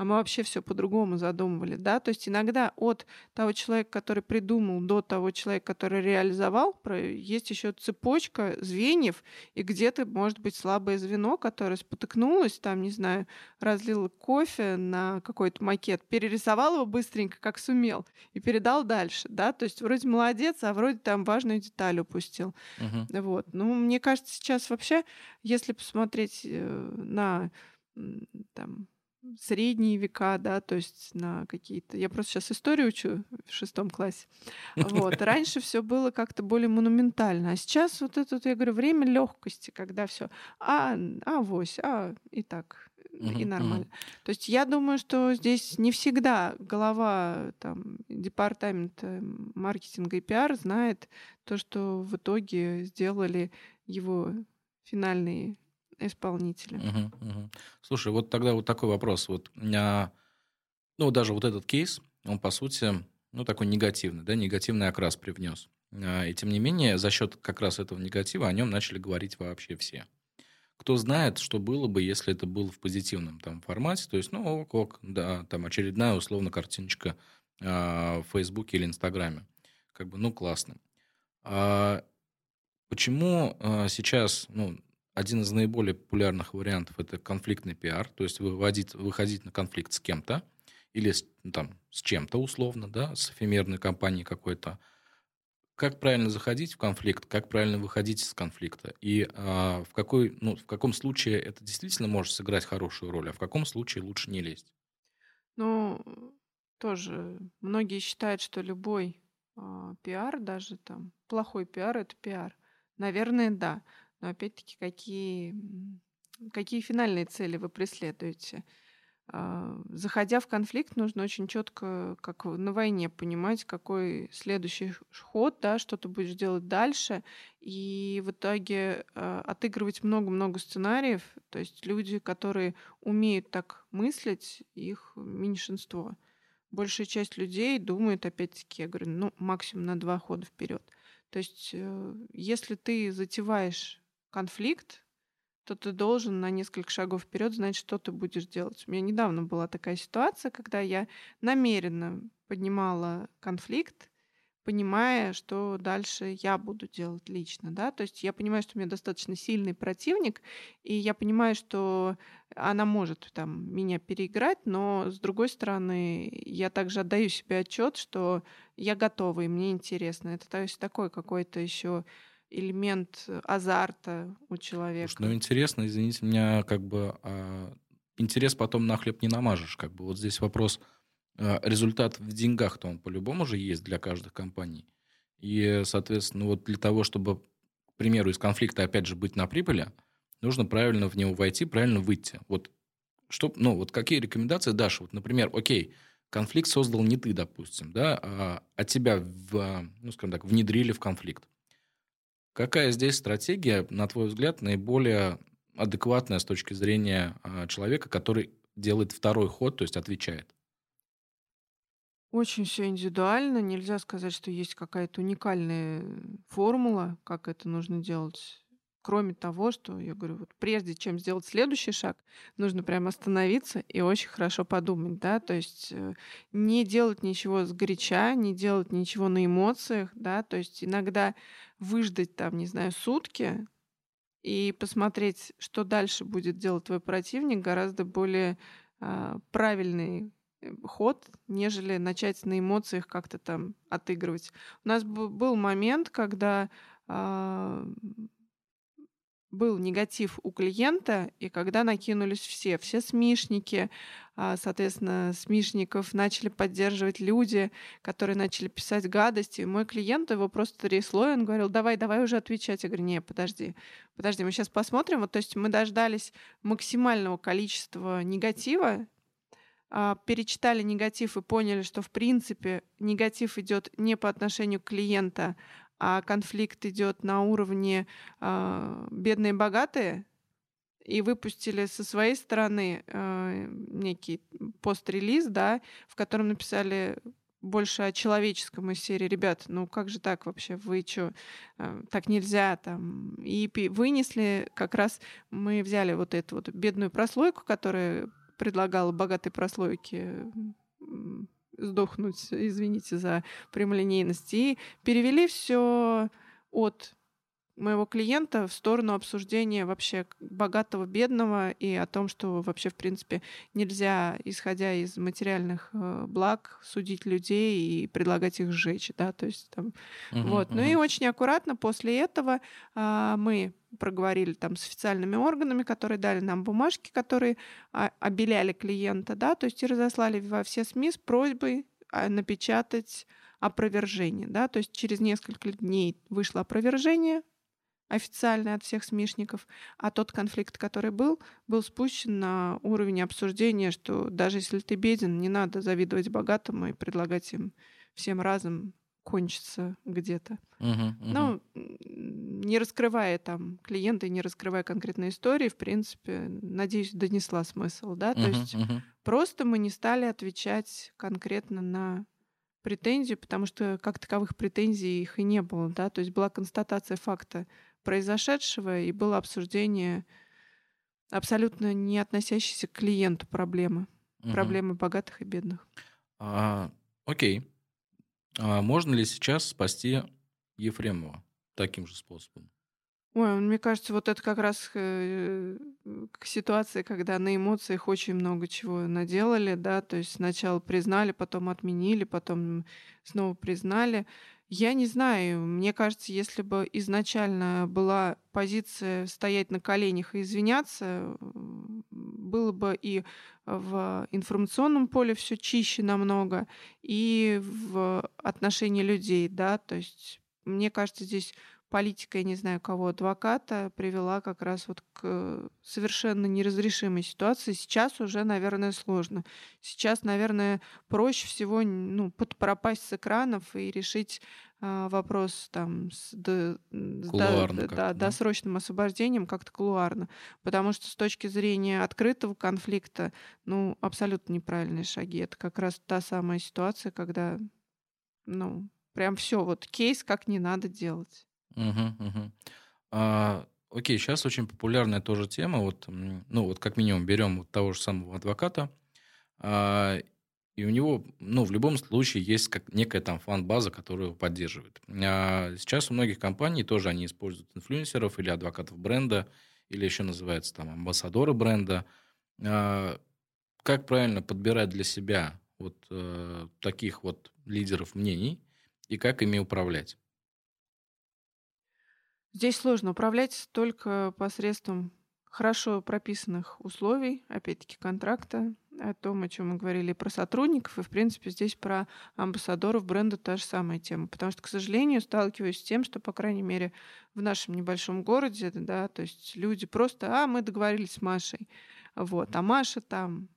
а мы вообще все по-другому задумывали, да, то есть иногда от того человека, который придумал, до того человека, который реализовал, есть еще цепочка звеньев, и где-то может быть слабое звено, которое спотыкнулось, там, не знаю, разлило кофе на какой-то макет, перерисовал его быстренько, как сумел, и передал дальше, да, то есть вроде молодец, а вроде там важную деталь упустил. Uh-huh. Вот. Ну, мне кажется, сейчас вообще, если посмотреть э, на там средние века, да, то есть на какие-то... Я просто сейчас историю учу в шестом классе. Вот. <laughs> Раньше все было как-то более монументально, а сейчас вот это, я говорю, время легкости, когда все, а, а, вось, а, и так, и нормально. То есть я думаю, что здесь не всегда голова там, департамента маркетинга и пиар знает то, что в итоге сделали его финальные исполнителя. Угу, угу. Слушай, вот тогда вот такой вопрос. Вот, а, ну, даже вот этот кейс, он, по сути, ну, такой негативный, да, негативный окрас привнес. А, и тем не менее, за счет как раз этого негатива о нем начали говорить вообще все. Кто знает, что было бы, если это было в позитивном там формате, то есть, ну, ок, ок, да, там очередная, условно, картиночка а, в Фейсбуке или Инстаграме. Как бы, ну, классно. А почему а, сейчас, ну, один из наиболее популярных вариантов это конфликтный пиар, то есть выводить, выходить на конфликт с кем-то или с, ну, там, с чем-то условно, да, с эфемерной компанией какой-то. Как правильно заходить в конфликт, как правильно выходить из конфликта, и а, в, какой, ну, в каком случае это действительно может сыграть хорошую роль, а в каком случае лучше не лезть? Ну, тоже многие считают, что любой э, пиар, даже там плохой пиар, это пиар. Наверное, да. Но опять-таки, какие, какие финальные цели вы преследуете? А, заходя в конфликт, нужно очень четко, как на войне, понимать, какой следующий ход, да, что ты будешь делать дальше, и в итоге э, отыгрывать много-много сценариев. То есть люди, которые умеют так мыслить, их меньшинство. Большая часть людей думает, опять-таки, я говорю, ну, максимум на два хода вперед. То есть, э, если ты затеваешь конфликт, то ты должен на несколько шагов вперед знать, что ты будешь делать. У меня недавно была такая ситуация, когда я намеренно поднимала конфликт, понимая, что дальше я буду делать лично, да, то есть я понимаю, что у меня достаточно сильный противник, и я понимаю, что она может там меня переиграть, но с другой стороны, я также отдаю себе отчет, что я готова, и мне интересно. Это то есть такой какой-то еще элемент азарта у человека. Слушай, ну интересно, извините меня, как бы а, интерес потом на хлеб не намажешь, как бы вот здесь вопрос а, результат в деньгах-то он по-любому же есть для каждой компании. И, соответственно, вот для того, чтобы, к примеру, из конфликта, опять же, быть на прибыли, нужно правильно в него войти, правильно выйти. Вот, что, ну, вот какие рекомендации дашь? Вот, например, окей, конфликт создал не ты, допустим, да, а, а тебя, в, ну, скажем так, внедрили в конфликт. Какая здесь стратегия, на твой взгляд, наиболее адекватная с точки зрения а, человека, который делает второй ход, то есть отвечает? Очень все индивидуально. Нельзя сказать, что есть какая-то уникальная формула, как это нужно делать. Кроме того, что я говорю, вот прежде чем сделать следующий шаг, нужно прямо остановиться и очень хорошо подумать, да, то есть э, не делать ничего с горяча, не делать ничего на эмоциях, да, то есть иногда выждать там, не знаю, сутки и посмотреть, что дальше будет делать твой противник, гораздо более а, правильный Э, ход, нежели начать на эмоциях как-то там отыгрывать. У нас был момент, когда э, был негатив у клиента, и когда накинулись все, все смешники, э, соответственно, смешников начали поддерживать люди, которые начали писать гадости. Мой клиент его просто трясло, и он говорил, давай, давай уже отвечать. Я говорю, не, подожди, подожди, мы сейчас посмотрим. Вот, то есть мы дождались максимального количества негатива, а, перечитали негатив и поняли, что в принципе негатив идет не по отношению к клиента, а конфликт идет на уровне э, бедные богатые, и выпустили со своей стороны э, некий пост-релиз, да, в котором написали больше о человеческом из серии «Ребят, ну как же так вообще? Вы что? Э, так нельзя там». И вынесли, как раз мы взяли вот эту вот бедную прослойку, которая предлагала богатой прослойке сдохнуть, извините за прямолинейность, и перевели все от моего клиента в сторону обсуждения вообще богатого, бедного и о том, что вообще, в принципе, нельзя, исходя из материальных э, благ, судить людей и предлагать их сжечь, да, то есть там, uh-huh, вот. Uh-huh. Ну и очень аккуратно после этого а, мы проговорили там с официальными органами, которые дали нам бумажки, которые а, обеляли клиента, да, то есть и разослали во все СМИ с просьбой а, напечатать опровержение, да, то есть через несколько дней вышло опровержение, официально от всех смешников, а тот конфликт, который был, был спущен на уровень обсуждения, что даже если ты беден, не надо завидовать богатому и предлагать им всем разом кончиться где-то. Uh-huh, uh-huh. Ну, не раскрывая там клиента и не раскрывая конкретной истории, в принципе, надеюсь, донесла смысл, да, то uh-huh, есть uh-huh. просто мы не стали отвечать конкретно на претензию, потому что как таковых претензий их и не было, да, то есть была констатация факта произошедшего, и было обсуждение абсолютно не относящейся к клиенту проблемы. Угу. Проблемы богатых и бедных. А, окей. А можно ли сейчас спасти Ефремова таким же способом? Ой, мне кажется, вот это как раз э, к ситуации, когда на эмоциях очень много чего наделали, да, то есть сначала признали, потом отменили, потом снова признали. Я не знаю. Мне кажется, если бы изначально была позиция стоять на коленях и извиняться, было бы и в информационном поле все чище намного, и в отношении людей, да, то есть мне кажется, здесь политика, я не знаю кого, адвоката, привела как раз вот к совершенно неразрешимой ситуации. Сейчас уже, наверное, сложно. Сейчас, наверное, проще всего ну, пропасть с экранов и решить э, вопрос там с, до, кулуарно да, да, досрочным освобождением как-то кулуарно. Потому что с точки зрения открытого конфликта, ну, абсолютно неправильные шаги. Это как раз та самая ситуация, когда, ну, прям все, вот кейс как не надо делать. Мгм. А, окей, сейчас очень популярная тоже тема. Вот, ну, вот как минимум берем вот того же самого адвоката. А, и у него, ну, в любом случае есть как некая там фан-база, которая его поддерживает. А сейчас у многих компаний тоже они используют инфлюенсеров или адвокатов бренда, или еще называется там амбассадоры бренда. А как правильно подбирать для себя вот э, таких вот лидеров мнений и как ими управлять? Здесь сложно управлять только посредством хорошо прописанных условий, опять-таки контракта, о том, о чем мы говорили про сотрудников, и, в принципе, здесь про амбассадоров бренда та же самая тема. Потому что, к сожалению, сталкиваюсь с тем, что, по крайней мере, в нашем небольшом городе, да, то есть люди просто, а, мы договорились с Машей, вот, а Маша там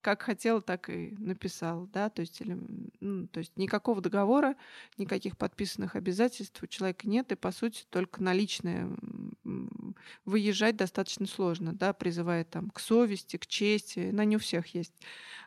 как хотел, так и написал, да, то есть, или, ну, то есть никакого договора, никаких подписанных обязательств у человека нет, и по сути только наличное выезжать достаточно сложно, да, призывая там к совести, к чести, на не у всех есть,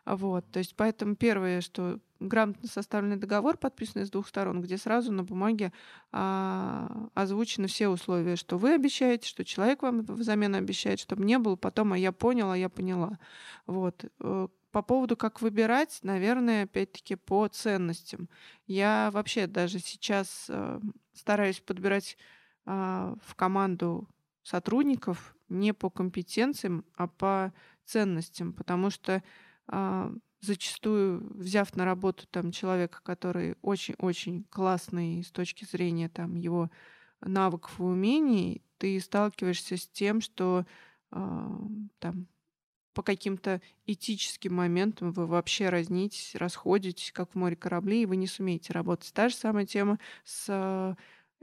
вот, то есть поэтому первое, что грамотно составленный договор, подписанный с двух сторон, где сразу на бумаге а, озвучены все условия, что вы обещаете, что человек вам взамен обещает, чтобы не было потом, а я поняла, а я поняла. Вот. Э, по поводу, как выбирать, наверное, опять-таки по ценностям. Я вообще даже сейчас э, стараюсь подбирать э, в команду сотрудников не по компетенциям, а по ценностям, потому что э, зачастую, взяв на работу там человека, который очень-очень классный с точки зрения там его навыков и умений, ты сталкиваешься с тем, что э, там по каким-то этическим моментам вы вообще разнитесь, расходитесь, как в море корабли, и вы не сумеете работать. Та же самая тема с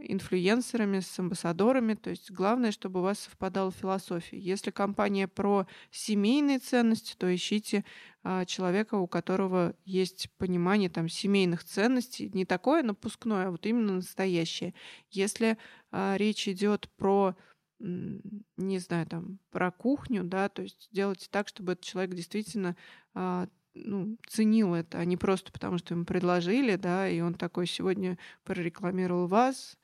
инфлюенсерами, с амбассадорами. То есть главное, чтобы у вас совпадала философия. Если компания про семейные ценности, то ищите а, человека, у которого есть понимание там, семейных ценностей. Не такое напускное, а вот именно настоящее. Если а, речь идет про не знаю, там, про кухню, да, то есть делайте так, чтобы этот человек действительно а, ну, ценил это, а не просто потому, что ему предложили, да, и он такой сегодня прорекламировал вас,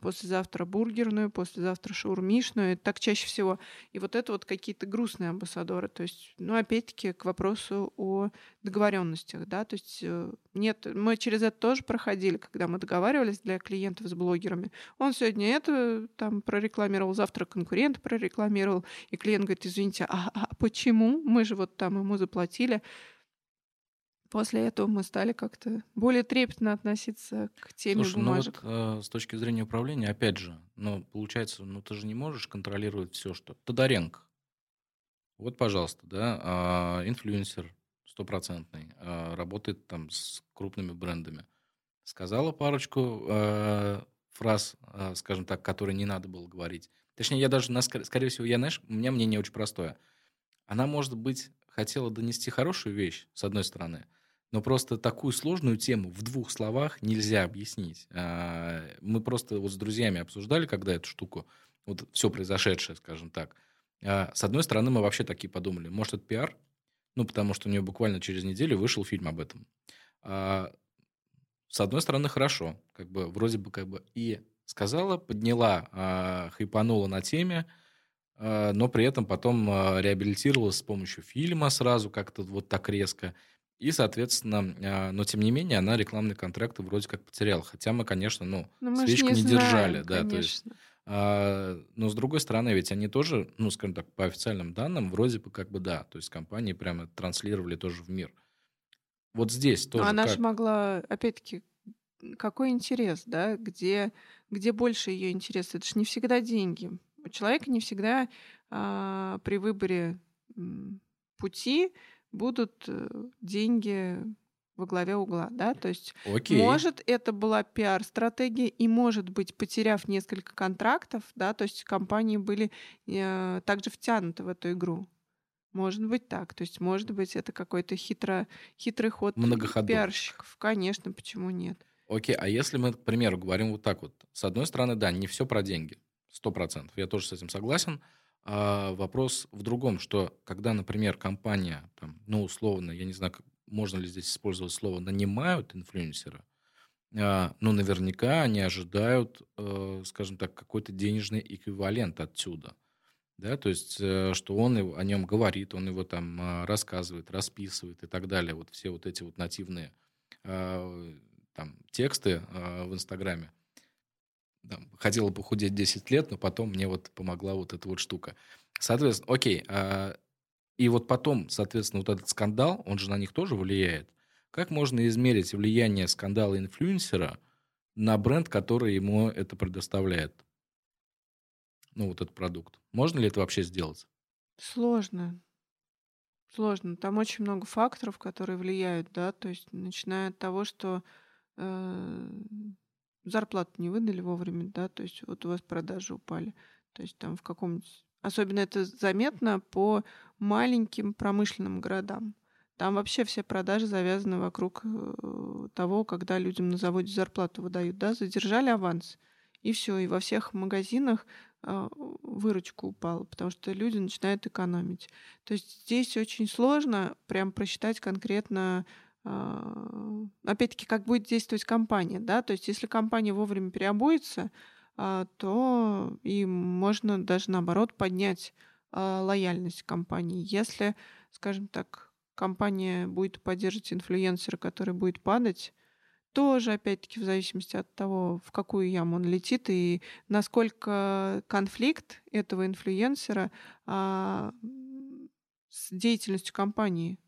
послезавтра бургерную, послезавтра шаурмишную, так чаще всего. И вот это вот какие-то грустные амбассадоры. То есть, ну, опять-таки, к вопросу о договоренностях, да, то есть э, нет, мы через это тоже проходили, когда мы договаривались для клиентов с блогерами. Он сегодня это там прорекламировал, завтра конкурент прорекламировал, и клиент говорит, извините, а, а почему? Мы же вот там ему заплатили. После этого мы стали как-то более трепетно относиться к теме Слушай, бумажек. ну вот э, с точки зрения управления, опять же, ну, получается, ну ты же не можешь контролировать все, что... Тодоренко. Вот, пожалуйста, да, э, инфлюенсер стопроцентный, э, работает там с крупными брендами. Сказала парочку э, фраз, э, скажем так, которые не надо было говорить. Точнее, я даже, скорее всего, я, знаешь, у меня мнение очень простое. Она, может быть, хотела донести хорошую вещь, с одной стороны, но просто такую сложную тему в двух словах нельзя объяснить. А, мы просто вот с друзьями обсуждали, когда эту штуку, вот все произошедшее, скажем так. А, с одной стороны, мы вообще такие подумали, может, это пиар? Ну, потому что у нее буквально через неделю вышел фильм об этом. А, с одной стороны, хорошо. Как бы, вроде бы, как бы и сказала, подняла, хайпанула на теме, но при этом потом реабилитировалась с помощью фильма сразу как-то вот так резко. И, соответственно, а, но тем не менее, она рекламные контракты вроде как потеряла. Хотя мы, конечно, ну, но мы свечку не, не знаем, держали. Да, конечно. то есть, а, но с другой стороны, ведь они тоже, ну, скажем так, по официальным данным, вроде бы как бы да. То есть компании прямо транслировали тоже в мир. Вот здесь тоже. Но она как... же могла, опять-таки, какой интерес, да, где, где больше ее интерес? Это же не всегда деньги. У человека не всегда а, при выборе пути будут э, деньги во главе угла, да, то есть Окей. может это была пиар-стратегия и может быть потеряв несколько контрактов, да, то есть компании были э, также втянуты в эту игру. Может быть так, то есть может быть это какой-то хитро, хитрый ход пиарщиков, конечно, почему нет? Окей, а если мы, к примеру, говорим вот так вот, с одной стороны, да, не все про деньги, сто процентов, я тоже с этим согласен, а вопрос в другом, что когда, например, компания, там, ну, условно, я не знаю, можно ли здесь использовать слово, нанимают инфлюенсера, ну, наверняка они ожидают, э, скажем так, какой-то денежный эквивалент отсюда. да, то есть, э, что он о нем говорит, он его там а, рассказывает, расписывает и так далее. Вот все вот эти вот нативные а, там тексты в Инстаграме. Там, хотела похудеть 10 лет, но потом мне вот помогла вот эта вот штука. Соответственно, окей, и вот потом, соответственно, вот этот скандал, он же на них тоже влияет. Как можно измерить влияние скандала инфлюенсера на бренд, который ему это предоставляет? Ну, вот этот продукт. Можно ли это вообще сделать? Сложно. Сложно. Там очень много факторов, которые влияют, да, то есть начиная от того, что э, зарплату не выдали вовремя, да, то есть вот у вас продажи упали, то есть там в каком-нибудь... Особенно это заметно по маленьким промышленным городам. Там вообще все продажи завязаны вокруг э, того, когда людям на заводе зарплату выдают, да, задержали аванс, и все, и во всех магазинах а, выручка упала, потому что люди начинают экономить. То есть здесь очень сложно прям просчитать конкретно, опять-таки, как будет действовать компания, да, то есть если компания вовремя переобуется, а, то и можно даже наоборот поднять лояльность компании. Если, скажем так, компания будет поддерживать инфлюенсера, который будет падать, тоже, опять-таки, в зависимости от того, в какую яму он летит и насколько конфликт этого инфлюенсера а, с деятельностью компании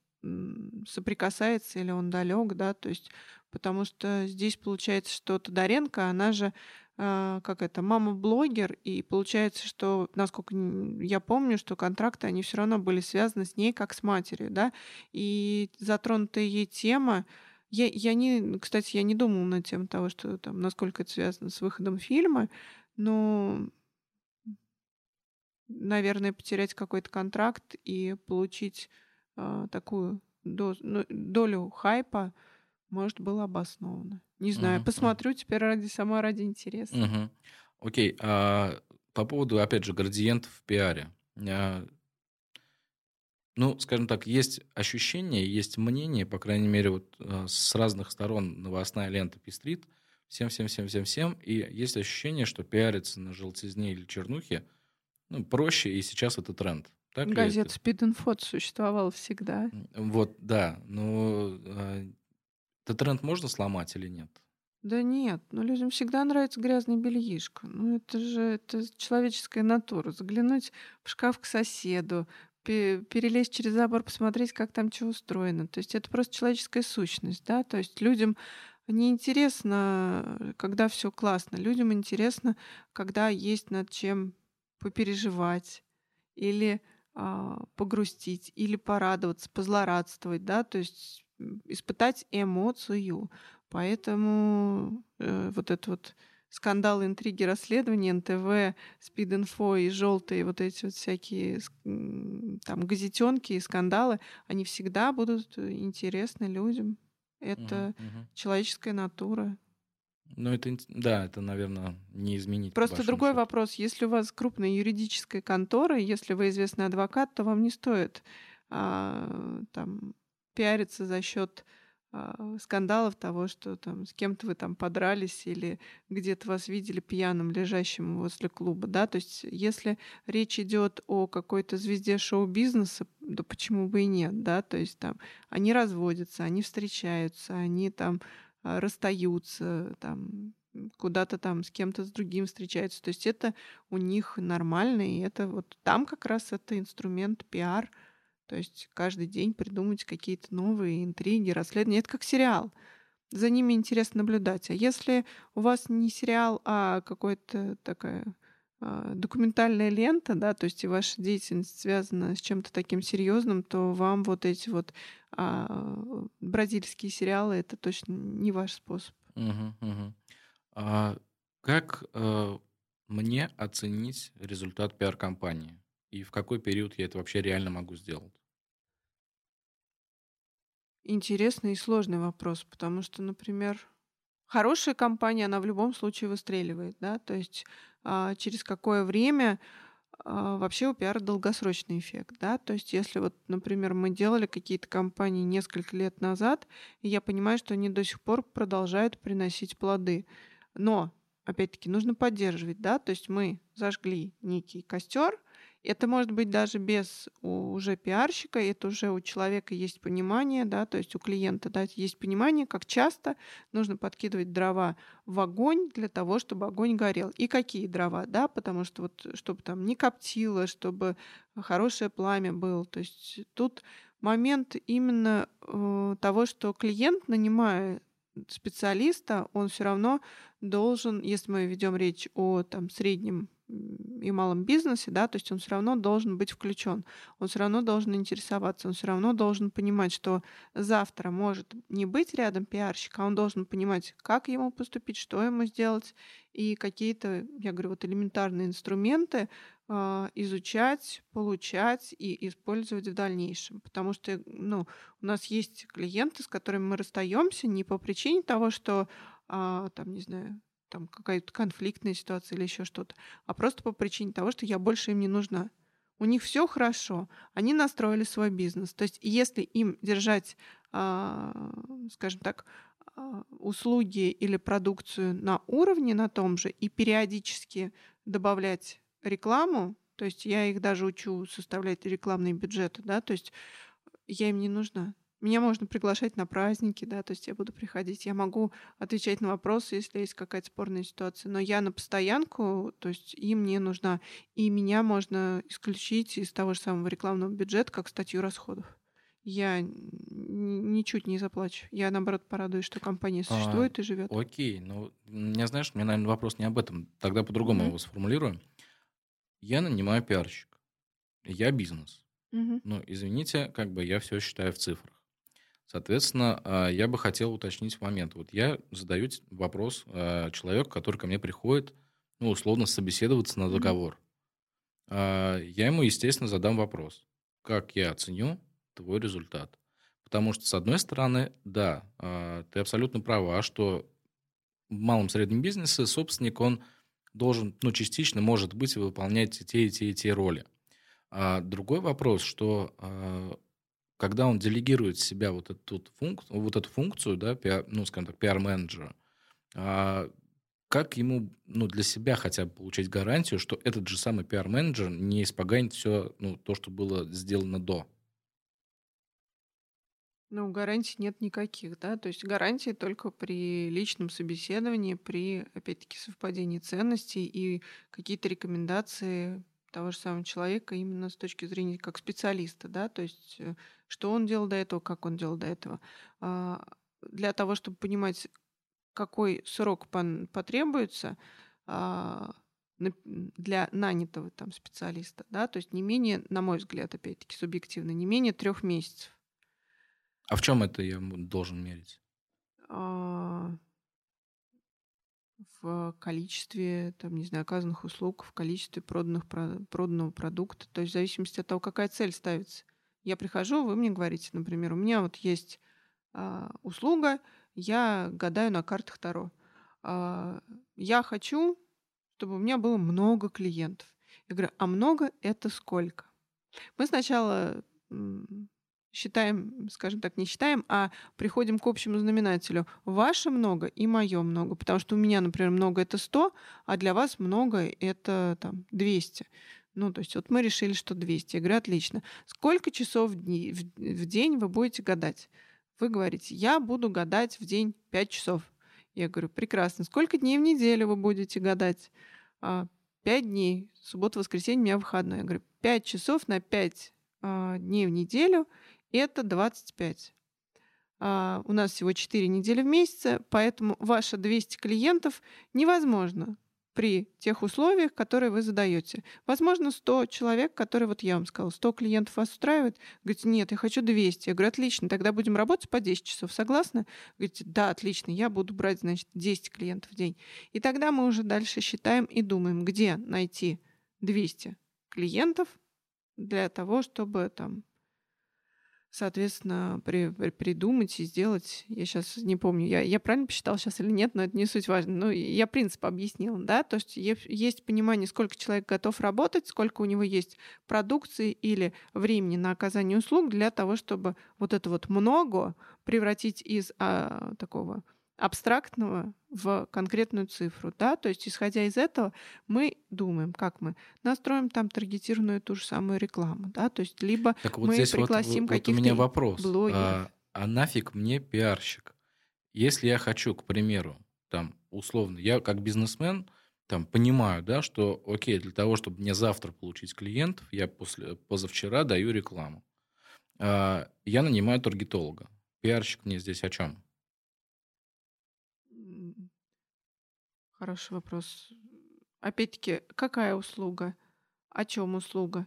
соприкасается или он далек, да, то есть потому что здесь получается, что Тодоренко, она же а, как это, мама-блогер, и получается, что, насколько я помню, что контракты, они все равно были связаны с ней как с матерью, да, и затронутая ей тема, я, я не, кстати, я не думала над тем того, что там, насколько это связано с выходом фильма, но, наверное, потерять какой-то контракт и получить э, такую доз, ну, долю хайпа, может, было обосновано. Не знаю, uh-huh, посмотрю теперь ради сама ради интереса. Uh-huh. Окей, а по поводу, опять же, градиентов в пиаре. А, ну, скажем так, есть ощущение, есть мнение, по крайней мере, вот э, с разных сторон новостная лента пестрит, всем, всем, всем, всем, всем, и есть ощущение, что пиариться на желтизне или чернухе ну, проще, и сейчас это тренд. Так Газета Info существовала всегда. Вот, да, но э, этот тренд можно сломать или нет? Да нет, ну людям всегда нравится грязный бельишко. Ну это же это человеческая натура. Заглянуть в шкаф к соседу, перелезть через забор, посмотреть, как там что устроено. То есть это просто человеческая сущность, да, то есть людям не интересно, когда все классно. Людям интересно, когда есть над чем попереживать или а, погрустить, или порадоваться, позлорадствовать, да, то есть испытать эмоцию. Поэтому э, вот это вот скандалы, интриги, расследования, НТВ, Спид-инфо и желтые вот эти вот всякие там газетенки и скандалы, они всегда будут интересны людям. Это угу, угу. человеческая натура. Ну, это, да, это, наверное, не изменить. Просто другой счету. вопрос. Если у вас крупная юридическая контора, если вы известный адвокат, то вам не стоит а, там пиариться за счет а, скандалов того, что там с кем-то вы там подрались или где-то вас видели пьяным, лежащим возле клуба, да, то есть если речь идет о какой-то звезде шоу-бизнеса, да почему бы и нет, да, то есть там они разводятся, они встречаются, они там расстаются, там куда-то там с кем-то с другим встречаются, то есть это у них нормально, и это вот там как раз это инструмент пиар, то есть каждый день придумать какие-то новые интриги, расследования. Это как сериал. За ними интересно наблюдать. А если у вас не сериал, а какая-то такая а, документальная лента, да, то есть и ваша деятельность связана с чем-то таким серьезным, то вам вот эти вот а, бразильские сериалы это точно не ваш способ. Угу, угу. А как а, мне оценить результат пиар-компании? И в какой период я это вообще реально могу сделать? Интересный и сложный вопрос, потому что, например, хорошая компания, она в любом случае выстреливает, да, то есть а, через какое время а, вообще у пиара долгосрочный эффект, да, то есть если вот, например, мы делали какие-то компании несколько лет назад, и я понимаю, что они до сих пор продолжают приносить плоды, но опять-таки нужно поддерживать, да, то есть мы зажгли некий костер, Это может быть даже без уже пиарщика, это уже у человека есть понимание, да, то есть у клиента да, есть понимание, как часто нужно подкидывать дрова в огонь для того, чтобы огонь горел. И какие дрова, да, потому что вот чтобы там не коптило, чтобы хорошее пламя было. То есть тут момент именно э, того, что клиент, нанимая специалиста, он все равно должен, если мы ведем речь о там, среднем и малом бизнесе, да, то есть он все равно должен быть включен, он все равно должен интересоваться, он все равно должен понимать, что завтра может не быть рядом пиарщика, а он должен понимать, как ему поступить, что ему сделать, и какие-то, я говорю, вот элементарные инструменты э, изучать, получать и использовать в дальнейшем. Потому что ну, у нас есть клиенты, с которыми мы расстаемся не по причине того, что э, там, не знаю, там какая-то конфликтная ситуация или еще что-то, а просто по причине того, что я больше им не нужна. У них все хорошо, они настроили свой бизнес. То есть, если им держать, э, скажем так, э, услуги или продукцию на уровне на том же и периодически добавлять рекламу, то есть я их даже учу составлять рекламные бюджеты, да, то есть я им не нужна. Меня можно приглашать на праздники, да, то есть я буду приходить, я могу отвечать на вопросы, если есть какая-то спорная ситуация, но я на постоянку, то есть им не нужна. И меня можно исключить из того же самого рекламного бюджета как статью расходов. Я ничуть не заплачу. Я, наоборот, порадуюсь, что компания а, существует а, и живет. Окей, ну, не знаешь, мне, наверное, вопрос не об этом. Тогда по-другому mm-hmm. его сформулирую. Я нанимаю пиарщик. Я бизнес. Mm-hmm. Ну, извините, как бы я все считаю в цифрах. Соответственно, а, я бы хотел уточнить момент. Вот я задаю вопрос а, человеку, который ко мне приходит, ну, условно, собеседоваться на договор. Mm-hmm. Я ему, естественно, задам вопрос. Как я оценю твой результат? Потому что, с одной стороны, да, ты абсолютно права, что в малом среднем бизнесе собственник, он должен, ну, частично, может быть, выполнять те и те и те роли. А другой вопрос, что когда он делегирует себя вот эту функцию, вот эту функцию, да, пиар, ну, скажем так, пиар-менеджера, а как ему ну, для себя хотя бы получать гарантию, что этот же самый пиар-менеджер не испоганит все ну, то, что было сделано до? Ну, гарантий нет никаких, да, то есть гарантии только при личном собеседовании, при, опять-таки, совпадении ценностей и какие-то рекомендации того же самого человека именно с точки зрения как специалиста, да, то есть э, что он делал до этого, как он делал до этого. А, для того, чтобы понимать, какой срок потребуется а, для нанятого там специалиста, да, то есть не менее, на мой взгляд, опять-таки субъективно, не менее трех месяцев. А в чем это я должен мерить? В количестве, там, не знаю, оказанных услуг, в количестве проданных, проданного продукта. То есть в зависимости от того, какая цель ставится. Я прихожу, вы мне говорите, например, у меня вот есть а, услуга, я гадаю на картах Таро. А, я хочу, чтобы у меня было много клиентов. Я говорю, а много это сколько? Мы сначала считаем, скажем так, не считаем, а приходим к общему знаменателю. Ваше много и мое много. Потому что у меня, например, много это 100, а для вас много это там 200. Ну, то есть вот мы решили, что 200. Я говорю, отлично. Сколько часов в, дни, в, в день вы будете гадать? Вы говорите, я буду гадать в день 5 часов. Я говорю, прекрасно. Сколько дней в неделю вы будете гадать? А, 5 дней. Суббота, воскресенье, у меня выходной. Я говорю, 5 часов на 5 а, дней в неделю – это 25. А, у нас всего 4 недели в месяц, поэтому ваши 200 клиентов невозможно при тех условиях, которые вы задаете. Возможно, 100 человек, которые, вот я вам сказала, 100 клиентов вас устраивает. Говорите, нет, я хочу 200. Я говорю, отлично, тогда будем работать по 10 часов. Согласны? Говорите, да, отлично, я буду брать, значит, 10 клиентов в день. И тогда мы уже дальше считаем и думаем, где найти 200 клиентов для того, чтобы там соответственно, при, при, придумать и сделать. Я сейчас не помню, я, я правильно посчитала сейчас или нет, но это не суть важно. Ну, я принцип объяснила, да, то есть есть понимание, сколько человек готов работать, сколько у него есть продукции или времени на оказание услуг для того, чтобы вот это вот много превратить из а, такого абстрактного в конкретную цифру, да, то есть исходя из этого мы думаем, как мы настроим там таргетированную ту же самую рекламу, да, то есть либо так вот мы здесь пригласим вот, вот каких-то у меня вопрос. блогеров. А, а нафиг мне пиарщик? Если я хочу, к примеру, там, условно, я как бизнесмен, там, понимаю, да, что, окей, для того, чтобы мне завтра получить клиентов, я после, позавчера даю рекламу. А, я нанимаю таргетолога. Пиарщик мне здесь о чем? Хороший вопрос. Опять-таки, какая услуга? О чем услуга?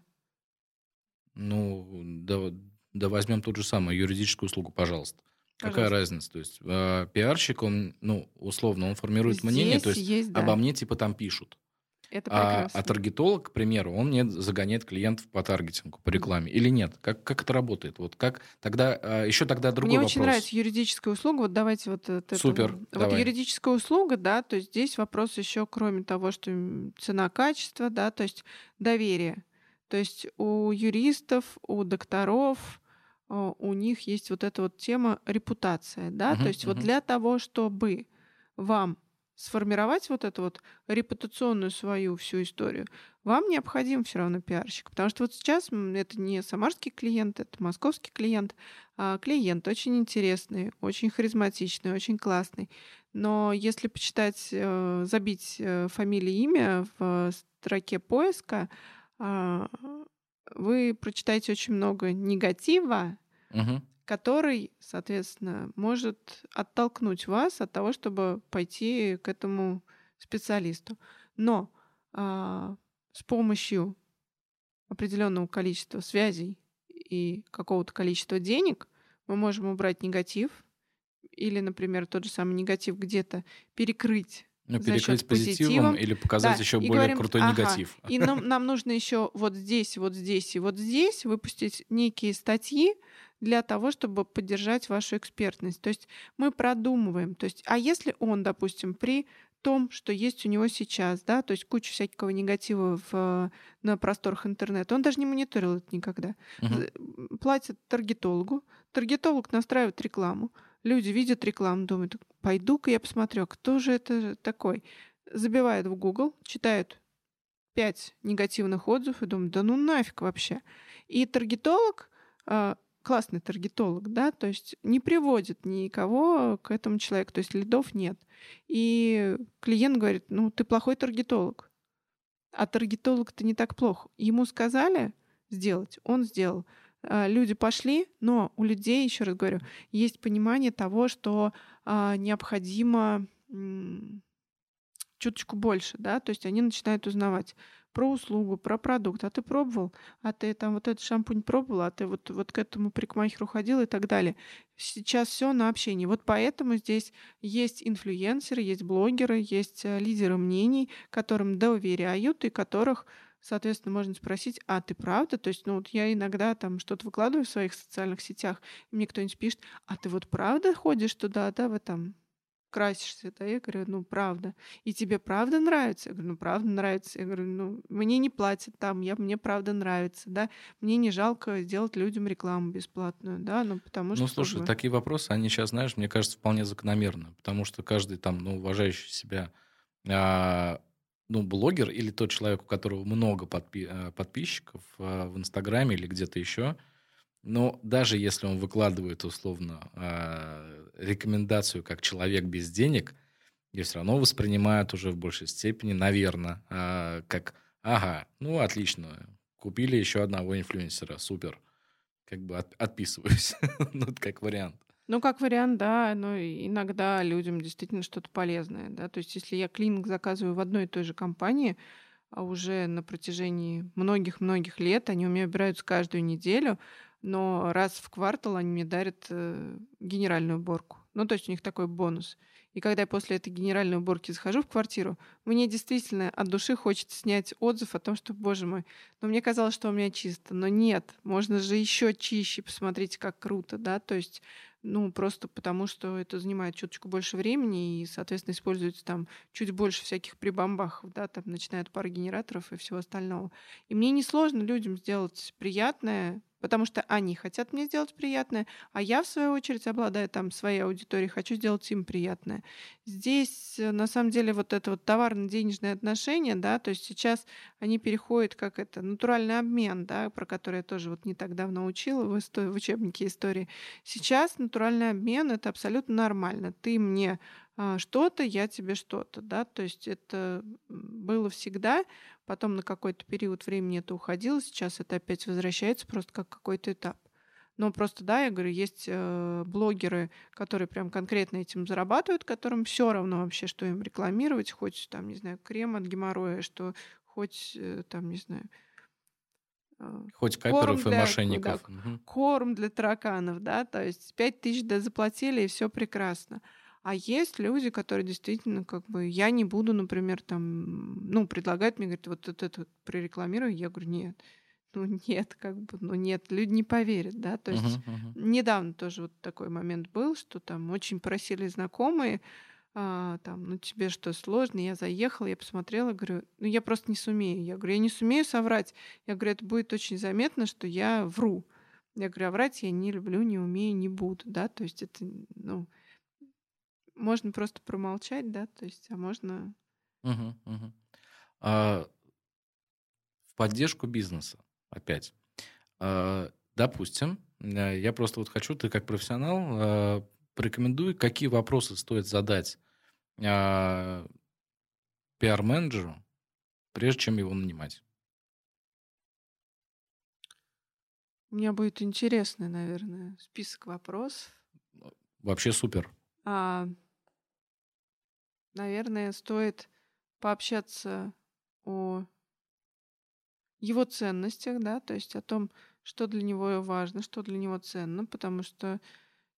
Ну, да, да возьмем ту же самую юридическую услугу, пожалуйста. Какая разница? То есть э, пиарщик, он, ну, условно, он формирует Здесь мнение, то есть, есть, да. обо мне типа там пишут. Это А, прекрасно. а таргетолог, к примеру, он мне загоняет клиентов по таргетингу, по рекламе. Или нет? Как, как это работает? Вот как тогда, а, еще тогда другой Мне вопрос. очень нравится юридическая услуга. Вот давайте вот это. Супер, Вот давай. юридическая услуга, да, то есть здесь вопрос еще, кроме того, что м, цена, качество, да, то есть доверие. То есть у юристов, у докторов, э, у них есть вот эта вот тема репутация, да, Мгм, то есть вот мгм. для того, чтобы вам сформировать вот эту вот репутационную свою всю историю, вам необходим все равно пиарщик. Потому что вот сейчас это не самарский клиент, это московский клиент, а клиент очень интересный, очень харизматичный, очень классный. Но если почитать, э, забить э, фамилию, имя в строке поиска, а, вы прочитаете очень много негатива, Мгм. Который, соответственно, может оттолкнуть вас от того, чтобы пойти к этому специалисту. Но а, с помощью определенного количества связей и какого-то количества денег мы можем убрать негатив или, например, тот же самый негатив где-то перекрыть Ну, перекрыть позитивом позитивом. или показать Да, еще более говорим, крутой ага, негатив. И нам, нам нужно еще вот здесь, вот здесь и вот здесь выпустить некие статьи для того, чтобы поддержать вашу экспертность. То есть мы продумываем. То есть, а если он, допустим, при том, что есть у него сейчас, да, то есть куча всякого негатива в, на просторах интернета, он даже не мониторил это никогда. М, Платит таргетологу, таргетолог настраивает рекламу, люди видят рекламу, думают, пойду-ка я посмотрю, а кто же это такой. Забивают в Google, читают пять негативных отзывов и думают, да ну нафиг вообще. И таргетолог, а, классный таргетолог, да, то есть не приводит никого к этому человеку, то есть лидов нет. И клиент говорит, ну ты плохой таргетолог. А таргетолог-то не так плохо. Ему сказали сделать, он сделал. А, Люди пошли, но у людей, еще раз говорю, есть понимание того, что а, необходимо чуточку больше, да, то есть они начинают узнавать про услугу, про продукт. А ты пробовал? А ты там вот этот шампунь пробовал? А ты вот, вот к этому парикмахеру ходил и так далее. Сейчас все на общении. Вот поэтому здесь есть инфлюенсеры, есть блогеры, есть э, лидеры мнений, которым доверяют и которых Соответственно, можно спросить, а ты правда? То есть, ну вот я иногда там что-то выкладываю в своих социальных сетях, и мне кто-нибудь пишет, а ты вот правда ходишь туда, да, в этом красишься, да, я говорю, ну, правда. И тебе правда нравится? Я говорю, ну, правда нравится. Я говорю, ну, мне не платят там, я, мне правда нравится, да. Мне не жалко сделать людям рекламу бесплатную, да, ну, потому что... Ну, слушай, как бы, такие вопросы, они сейчас, знаешь, мне кажется, вполне закономерны, потому что каждый там, ну, уважающий себя, а, ну, блогер или тот человек, у которого много подпи- а, подписчиков а, в Инстаграме или где-то еще, но даже если он выкладывает условно а, рекомендацию как человек без денег, ее все равно воспринимают уже в большей степени, наверное, а, как, ага, ну, отлично, купили еще одного инфлюенсера, супер, как бы от- отписываюсь, <laughs> ну, это как вариант. Ну, как вариант, да, но иногда людям действительно что-то полезное, да. То есть, если я клининг заказываю в одной и той же компании, а уже на протяжении многих-многих лет, они у меня убираются каждую неделю, но раз в квартал они мне дарят э, генеральную уборку. Ну, то есть у них такой бонус. И когда я после этой генеральной уборки захожу в квартиру, мне действительно от души хочется снять отзыв о том, что, боже мой, но мне казалось, что у меня чисто. Но нет, можно же еще чище, посмотрите, как круто, да, то есть ну, просто потому, что это занимает чуточку больше времени и, соответственно, используется там чуть больше всяких прибамбахов, да, там начиная от пары генераторов и всего остального. И мне несложно людям сделать приятное, потому что они хотят мне сделать приятное, а я, в свою очередь, обладая там своей аудиторией, хочу сделать им приятное. Здесь, э, на самом деле, вот это вот товарно-денежное отношение, да, то есть сейчас они переходят как это, натуральный обмен, да, про который я тоже вот не так давно учила в, истории, в учебнике истории. Сейчас натуральный обмен — это абсолютно нормально. Ты мне что-то, я тебе что-то, да, то есть это было всегда, потом на какой-то период времени это уходило, сейчас это опять возвращается просто как какой-то этап. Но просто, да, я говорю, есть э, блогеры, которые прям конкретно этим зарабатывают, которым все равно вообще, что им рекламировать, хоть там, не знаю, крем от геморроя, что хоть э, там, не знаю, э, Хоть каперов и мошенников. Да, угу. Корм для тараканов, да, то есть 5 тысяч да, заплатили, и все прекрасно. А есть люди, которые действительно, как бы, я не буду, например, там, ну, предлагать мне, говорит, вот это, это прорекламирую, я говорю, нет. Ну, нет, как бы, ну, нет, люди не поверят, да, то есть uh-huh, uh-huh. недавно тоже вот такой момент был, что там очень просили знакомые, а, там, ну, тебе что, сложно? Я заехала, я посмотрела, говорю, ну, я просто не сумею. Я говорю, я не сумею соврать. Я говорю, это будет очень заметно, что я вру. Я говорю, а врать я не люблю, не умею, не буду, да, то есть это, ну, можно просто промолчать, да, то есть, а можно... Угу, угу. А, в поддержку бизнеса, опять. А, допустим, э, я просто вот хочу, ты как профессионал, а, порекомендуй, какие вопросы стоит задать а, пиар-менеджеру, прежде чем его нанимать. У меня будет интересный, наверное, список вопросов. Вообще супер. А, наверное, стоит пообщаться о его ценностях, да, то есть о том, что для него важно, что для него ценно, потому что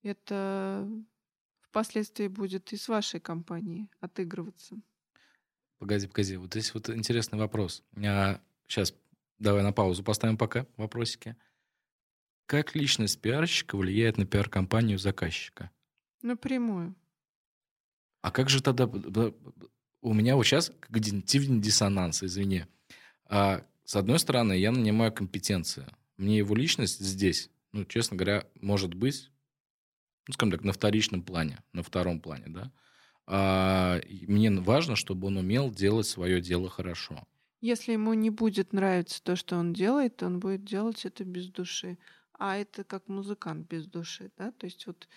это впоследствии будет и с вашей компанией отыгрываться. Погоди, погоди, вот здесь вот интересный вопрос. А сейчас давай на паузу поставим пока вопросики. Как личность пиарщика влияет на пиар-компанию заказчика? Напрямую. А как же тогда... У меня вот сейчас когнитивный диссонанс, извини. А, с одной стороны, я нанимаю компетенцию. Мне его личность здесь, ну, честно говоря, может быть, ну, скажем так, на вторичном плане, на втором плане, да. А, мне важно, чтобы он умел делать свое дело хорошо. Если ему не будет нравиться то, что он делает, он будет делать это без души. А это как музыкант без души, да? То есть вот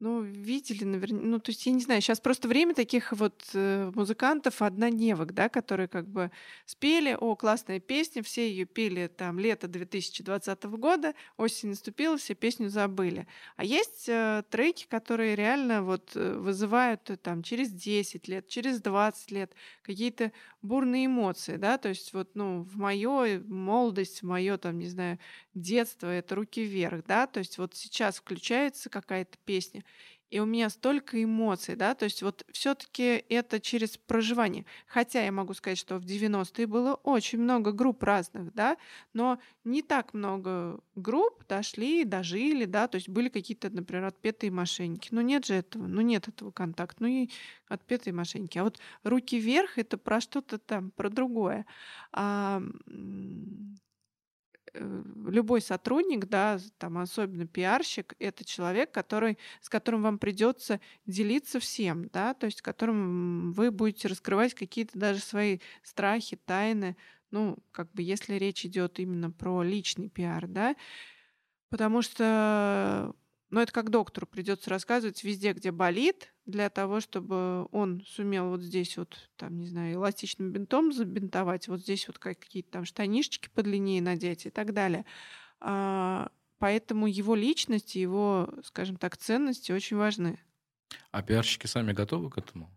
ну, видели, наверное. Ну, то есть, я не знаю, сейчас просто время таких вот э, музыкантов однодневок, да, которые как бы спели, о, классная песня, все ее пели там лето 2020 года, осень наступила, все песню забыли. А есть э, треки, которые реально вот э, вызывают э, там через 10 лет, через 20 лет какие-то бурные эмоции, да, то есть вот, ну, в мою молодость, в мое там, не знаю, детство, это руки вверх, да, то есть вот сейчас включается какая-то песня, и у меня столько эмоций, да, то есть вот все-таки это через проживание. Хотя я могу сказать, что в 90-е было очень много групп разных, да, но не так много групп дошли, дожили, да, то есть были какие-то, например, отпетые мошенники. Ну нет же этого, ну нет этого контакта, ну и отпетые мошенники. А вот руки вверх это про что-то там, про другое. А, любой сотрудник, да, там особенно пиарщик, это человек, который, с которым вам придется делиться всем, да, то есть которым вы будете раскрывать какие-то даже свои страхи, тайны, ну, как бы если речь идет именно про личный пиар, да, потому что но это как доктору придется рассказывать везде, где болит, для того, чтобы он сумел вот здесь вот, там, не знаю, эластичным бинтом забинтовать, вот здесь вот какие-то там штанишечки подлиннее надеть и так далее. А, поэтому его личность, его, скажем так, ценности очень важны. А пиарщики сами готовы к этому?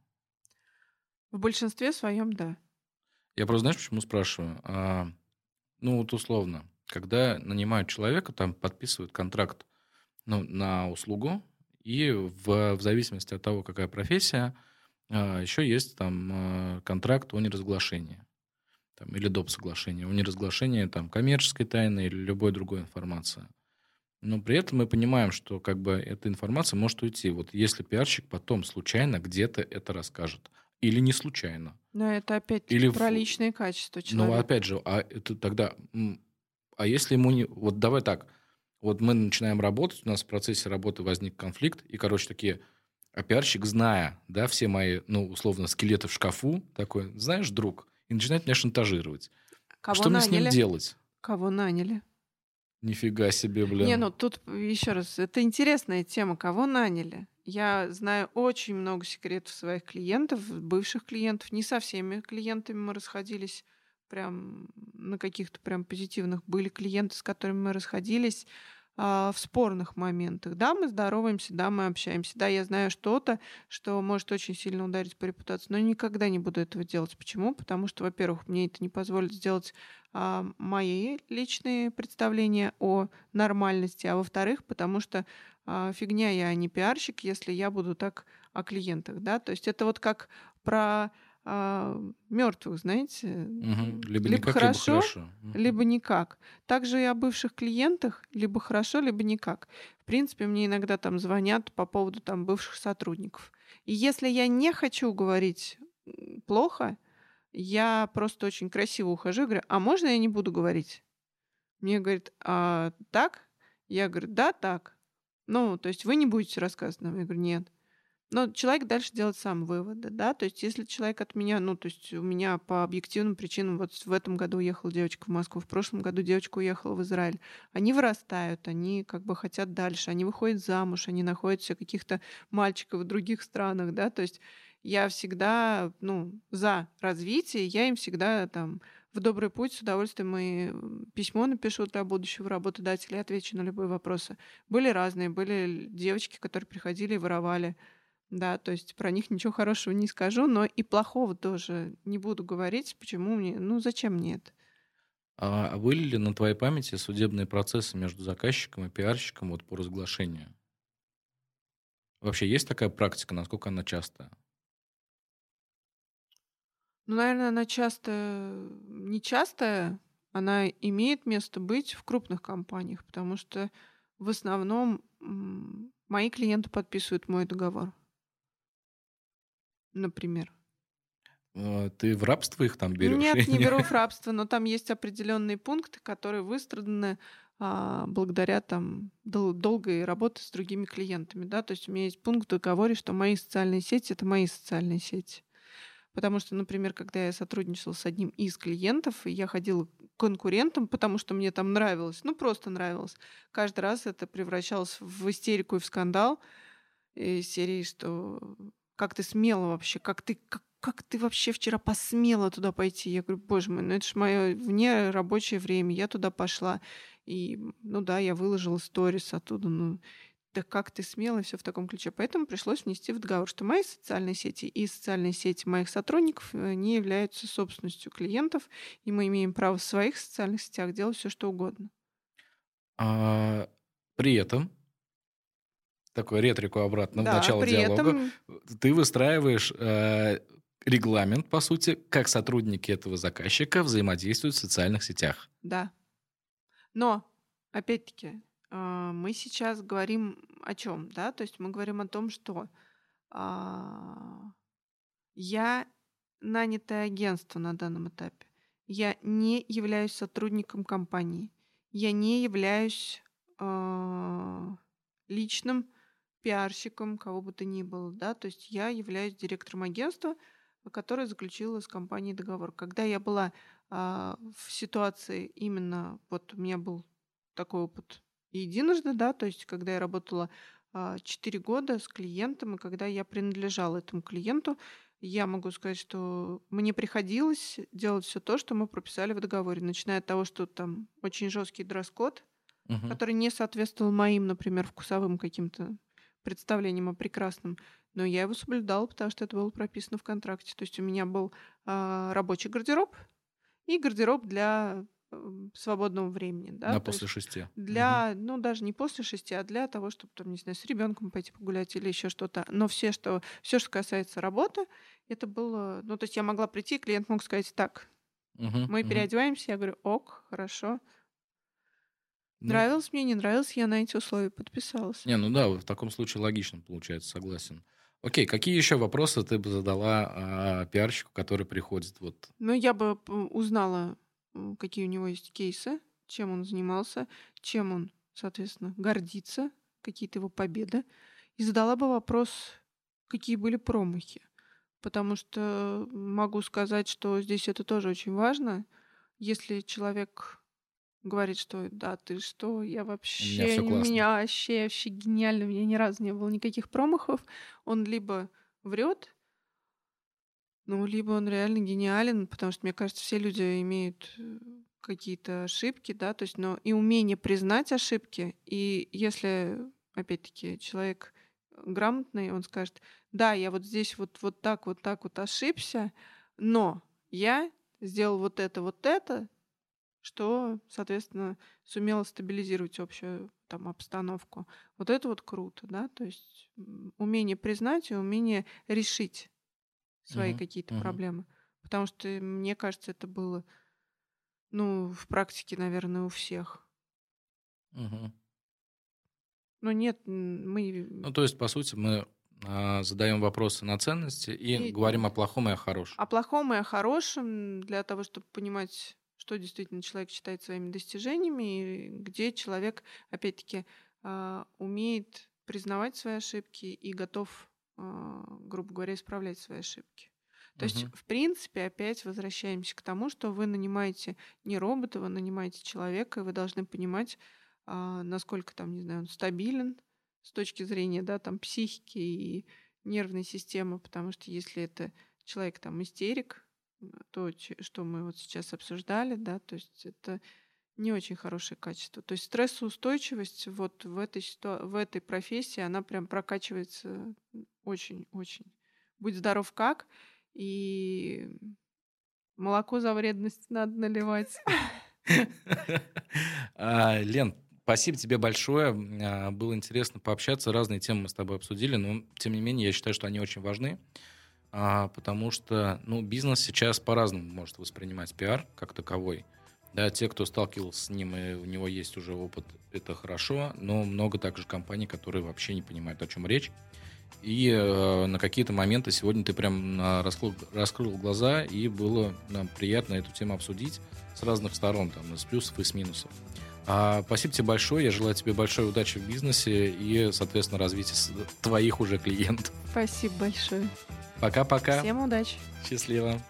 В большинстве своем, да. Я просто, знаешь, почему спрашиваю? А, ну, вот условно, когда нанимают человека, там подписывают контракт ну, на услугу, и в, в зависимости от того, какая профессия, а, еще есть там а, контракт о неразглашении там, или доп. соглашение о неразглашении там, коммерческой тайны или любой другой информации. Но при этом мы понимаем, что как бы эта информация может уйти. Вот если пиарщик потом случайно где-то это расскажет, или не случайно. Но это опять или про в... личные качества ну, человека. Ну, опять же, а это тогда... А если ему не... Вот давай так. Вот мы начинаем работать, у нас в процессе работы возник конфликт, и, короче, такие... А пиарщик, зная, да, все мои, ну, условно, скелеты в шкафу, такой, знаешь, друг, и начинает меня шантажировать. Кого Что наняли? мне с ним делать? Кого наняли? Нифига себе, блин. Не, ну тут еще раз, это интересная тема, кого наняли. Я знаю очень много секретов своих клиентов, бывших клиентов. Не со всеми клиентами мы расходились прям на каких-то прям позитивных. Были клиенты, с которыми мы расходились а, в спорных моментах. Да, мы здороваемся, да, мы общаемся, да, я знаю что-то, что может очень сильно ударить по репутации, но никогда не буду этого делать. Почему? Потому что, во-первых, мне это не позволит сделать а, мои личные представления о нормальности, а во-вторых, потому что а, фигня я, а не пиарщик, если я буду так о клиентах, да, то есть это вот как про а, мертвых, знаете, угу. либо, либо никак, хорошо, либо хорошо, либо никак. Также и о бывших клиентах, либо хорошо, либо никак. В принципе, мне иногда там звонят по поводу там бывших сотрудников. И если я не хочу говорить плохо, я просто очень красиво ухожу и говорю, а можно я не буду говорить? Мне говорит, а так? Я говорю, да, так. Ну, то есть вы не будете рассказывать нам? Я говорю, нет. Но человек дальше делает сам выводы, да, то есть если человек от меня, ну, то есть у меня по объективным причинам, вот в этом году уехала девочка в Москву, в прошлом году девочка уехала в Израиль, они вырастают, они как бы хотят дальше, они выходят замуж, они находят себе каких-то мальчиков в других странах, да, то есть я всегда, ну, за развитие, я им всегда там в добрый путь с удовольствием и письмо напишу для будущего работодателя отвечу на любые вопросы. Были разные, были девочки, которые приходили и воровали да, то есть про них ничего хорошего не скажу, но и плохого тоже не буду говорить. Почему мне? Ну, зачем мне это? А были ли на твоей памяти судебные процессы между заказчиком и пиарщиком вот по разглашению? Вообще есть такая практика, насколько она частая? Ну, наверное, она часто не частая, она имеет место быть в крупных компаниях, потому что в основном мои клиенты подписывают мой договор например. А, ты в рабство их там берешь? Нет, не беру в рабство, но там есть определенные пункты, которые выстраданы а, благодаря там дол- долгой работе с другими клиентами, да, то есть у меня есть пункт в договоре, что мои социальные сети это мои социальные сети. Потому что, например, когда я сотрудничала с одним из клиентов, и я ходила конкурентом, потому что мне там нравилось, ну просто нравилось. Каждый раз это превращалось в истерику и в скандал из серии, что как ты смела вообще, как ты, как, как ты вообще вчера посмела туда пойти? Я говорю, боже мой, ну это же мое вне рабочее время, я туда пошла. И, ну да, я выложила сторис оттуда, ну, да как ты смела, все в таком ключе. Поэтому пришлось внести в договор, что мои социальные сети и социальные сети моих сотрудников э, не являются собственностью клиентов, и мы имеем право в своих социальных сетях делать все, что угодно. А, при этом такой ретрику обратно да, в начало диалога, этом... ты выстраиваешь э, регламент, по сути, как сотрудники этого заказчика взаимодействуют в социальных сетях. Да. Но, опять-таки, э, мы сейчас говорим о чем, да? То есть мы говорим о том, что э, я нанятое агентство на данном этапе. Я не являюсь сотрудником компании. Я не являюсь э, личным пиарщиком, кого бы то ни было, да, то есть я являюсь директором агентства, которое заключило с компанией договор. Когда я была а, в ситуации именно, вот у меня был такой опыт единожды, да, то есть когда я работала а, 4 года с клиентом, и когда я принадлежала этому клиенту, я могу сказать, что мне приходилось делать все то, что мы прописали в договоре, начиная от того, что там очень жесткий дресс-код, угу. который не соответствовал моим, например, вкусовым каким-то представлением о прекрасном, но я его соблюдала, потому что это было прописано в контракте. То есть у меня был э, рабочий гардероб и гардероб для э, свободного времени. Да? На после шести. Для, угу. ну, даже не после шести, а для того, чтобы, там, не знаю, с ребенком пойти погулять или еще что-то. Но все, что, все, что касается работы, это было... Ну, то есть я могла прийти, клиент мог сказать, так, угу, мы угу. переодеваемся, я говорю, ок, хорошо. Ну, нравилось мне, не нравилось, я на эти условия подписалась. Не, ну да, в таком случае логично получается, согласен. Окей, какие еще вопросы ты бы задала а, пиарщику, который приходит? Вот. Ну, я бы узнала, какие у него есть кейсы, чем он занимался, чем он, соответственно, гордится, какие-то его победы, и задала бы вопрос, какие были промахи. Потому что могу сказать, что здесь это тоже очень важно. Если человек говорит, что да, ты что, я вообще, у меня, меня вообще, вообще гениально, у меня ни разу не было никаких промахов, он либо врет, ну, либо он реально гениален, потому что, мне кажется, все люди имеют э, какие-то ошибки, да, то есть, но и умение признать ошибки, и если, опять-таки, человек грамотный, он скажет, да, я вот здесь вот, вот так, вот так вот ошибся, но я сделал вот это, вот это, что, соответственно, сумело стабилизировать общую там обстановку. Вот это вот круто, да, то есть умение признать и умение решить свои uh-huh, какие-то uh-huh. проблемы. Потому что, мне кажется, это было, ну, в практике, наверное, у всех. Uh-huh. Но нет, мы... Ну, то есть, по сути, мы а, задаем вопросы на ценности и, и говорим о плохом и о хорошем. О плохом и о хорошем для того, чтобы понимать что действительно человек считает своими достижениями, и где человек, опять-таки, а, умеет признавать свои ошибки и готов, а, грубо говоря, исправлять свои ошибки. То uh-huh. есть, в принципе, опять возвращаемся к тому, что вы нанимаете не робота, вы нанимаете человека, и вы должны понимать, а, насколько там, не знаю, он стабилен с точки зрения, да, там, психики и нервной системы, потому что если это человек там истерик, то, что мы вот сейчас обсуждали, да, то есть это не очень хорошее качество. То есть стрессоустойчивость вот в этой, ситу... в этой профессии, она прям прокачивается очень-очень. Будь здоров как, и молоко за вредность надо наливать. <laughs> А, Лен, спасибо тебе большое. А, было интересно пообщаться. Разные темы мы с тобой обсудили, но тем не менее я считаю, что они очень важны а, потому что ну, бизнес сейчас по-разному может воспринимать пиар как таковой. Да, те, кто сталкивался с ним, и у него есть уже опыт, это хорошо, но много также компаний, которые вообще не понимают, о чем речь. И э, на какие-то моменты сегодня ты прям раскрыл, раскрыл глаза, и было нам приятно эту тему обсудить с разных сторон, там, из плюсов и с минусов. А, спасибо тебе большое, я желаю тебе большой удачи в бизнесе и, соответственно, развития твоих уже клиентов. Спасибо большое. Пока-пока. Всем удачи. Счастливо.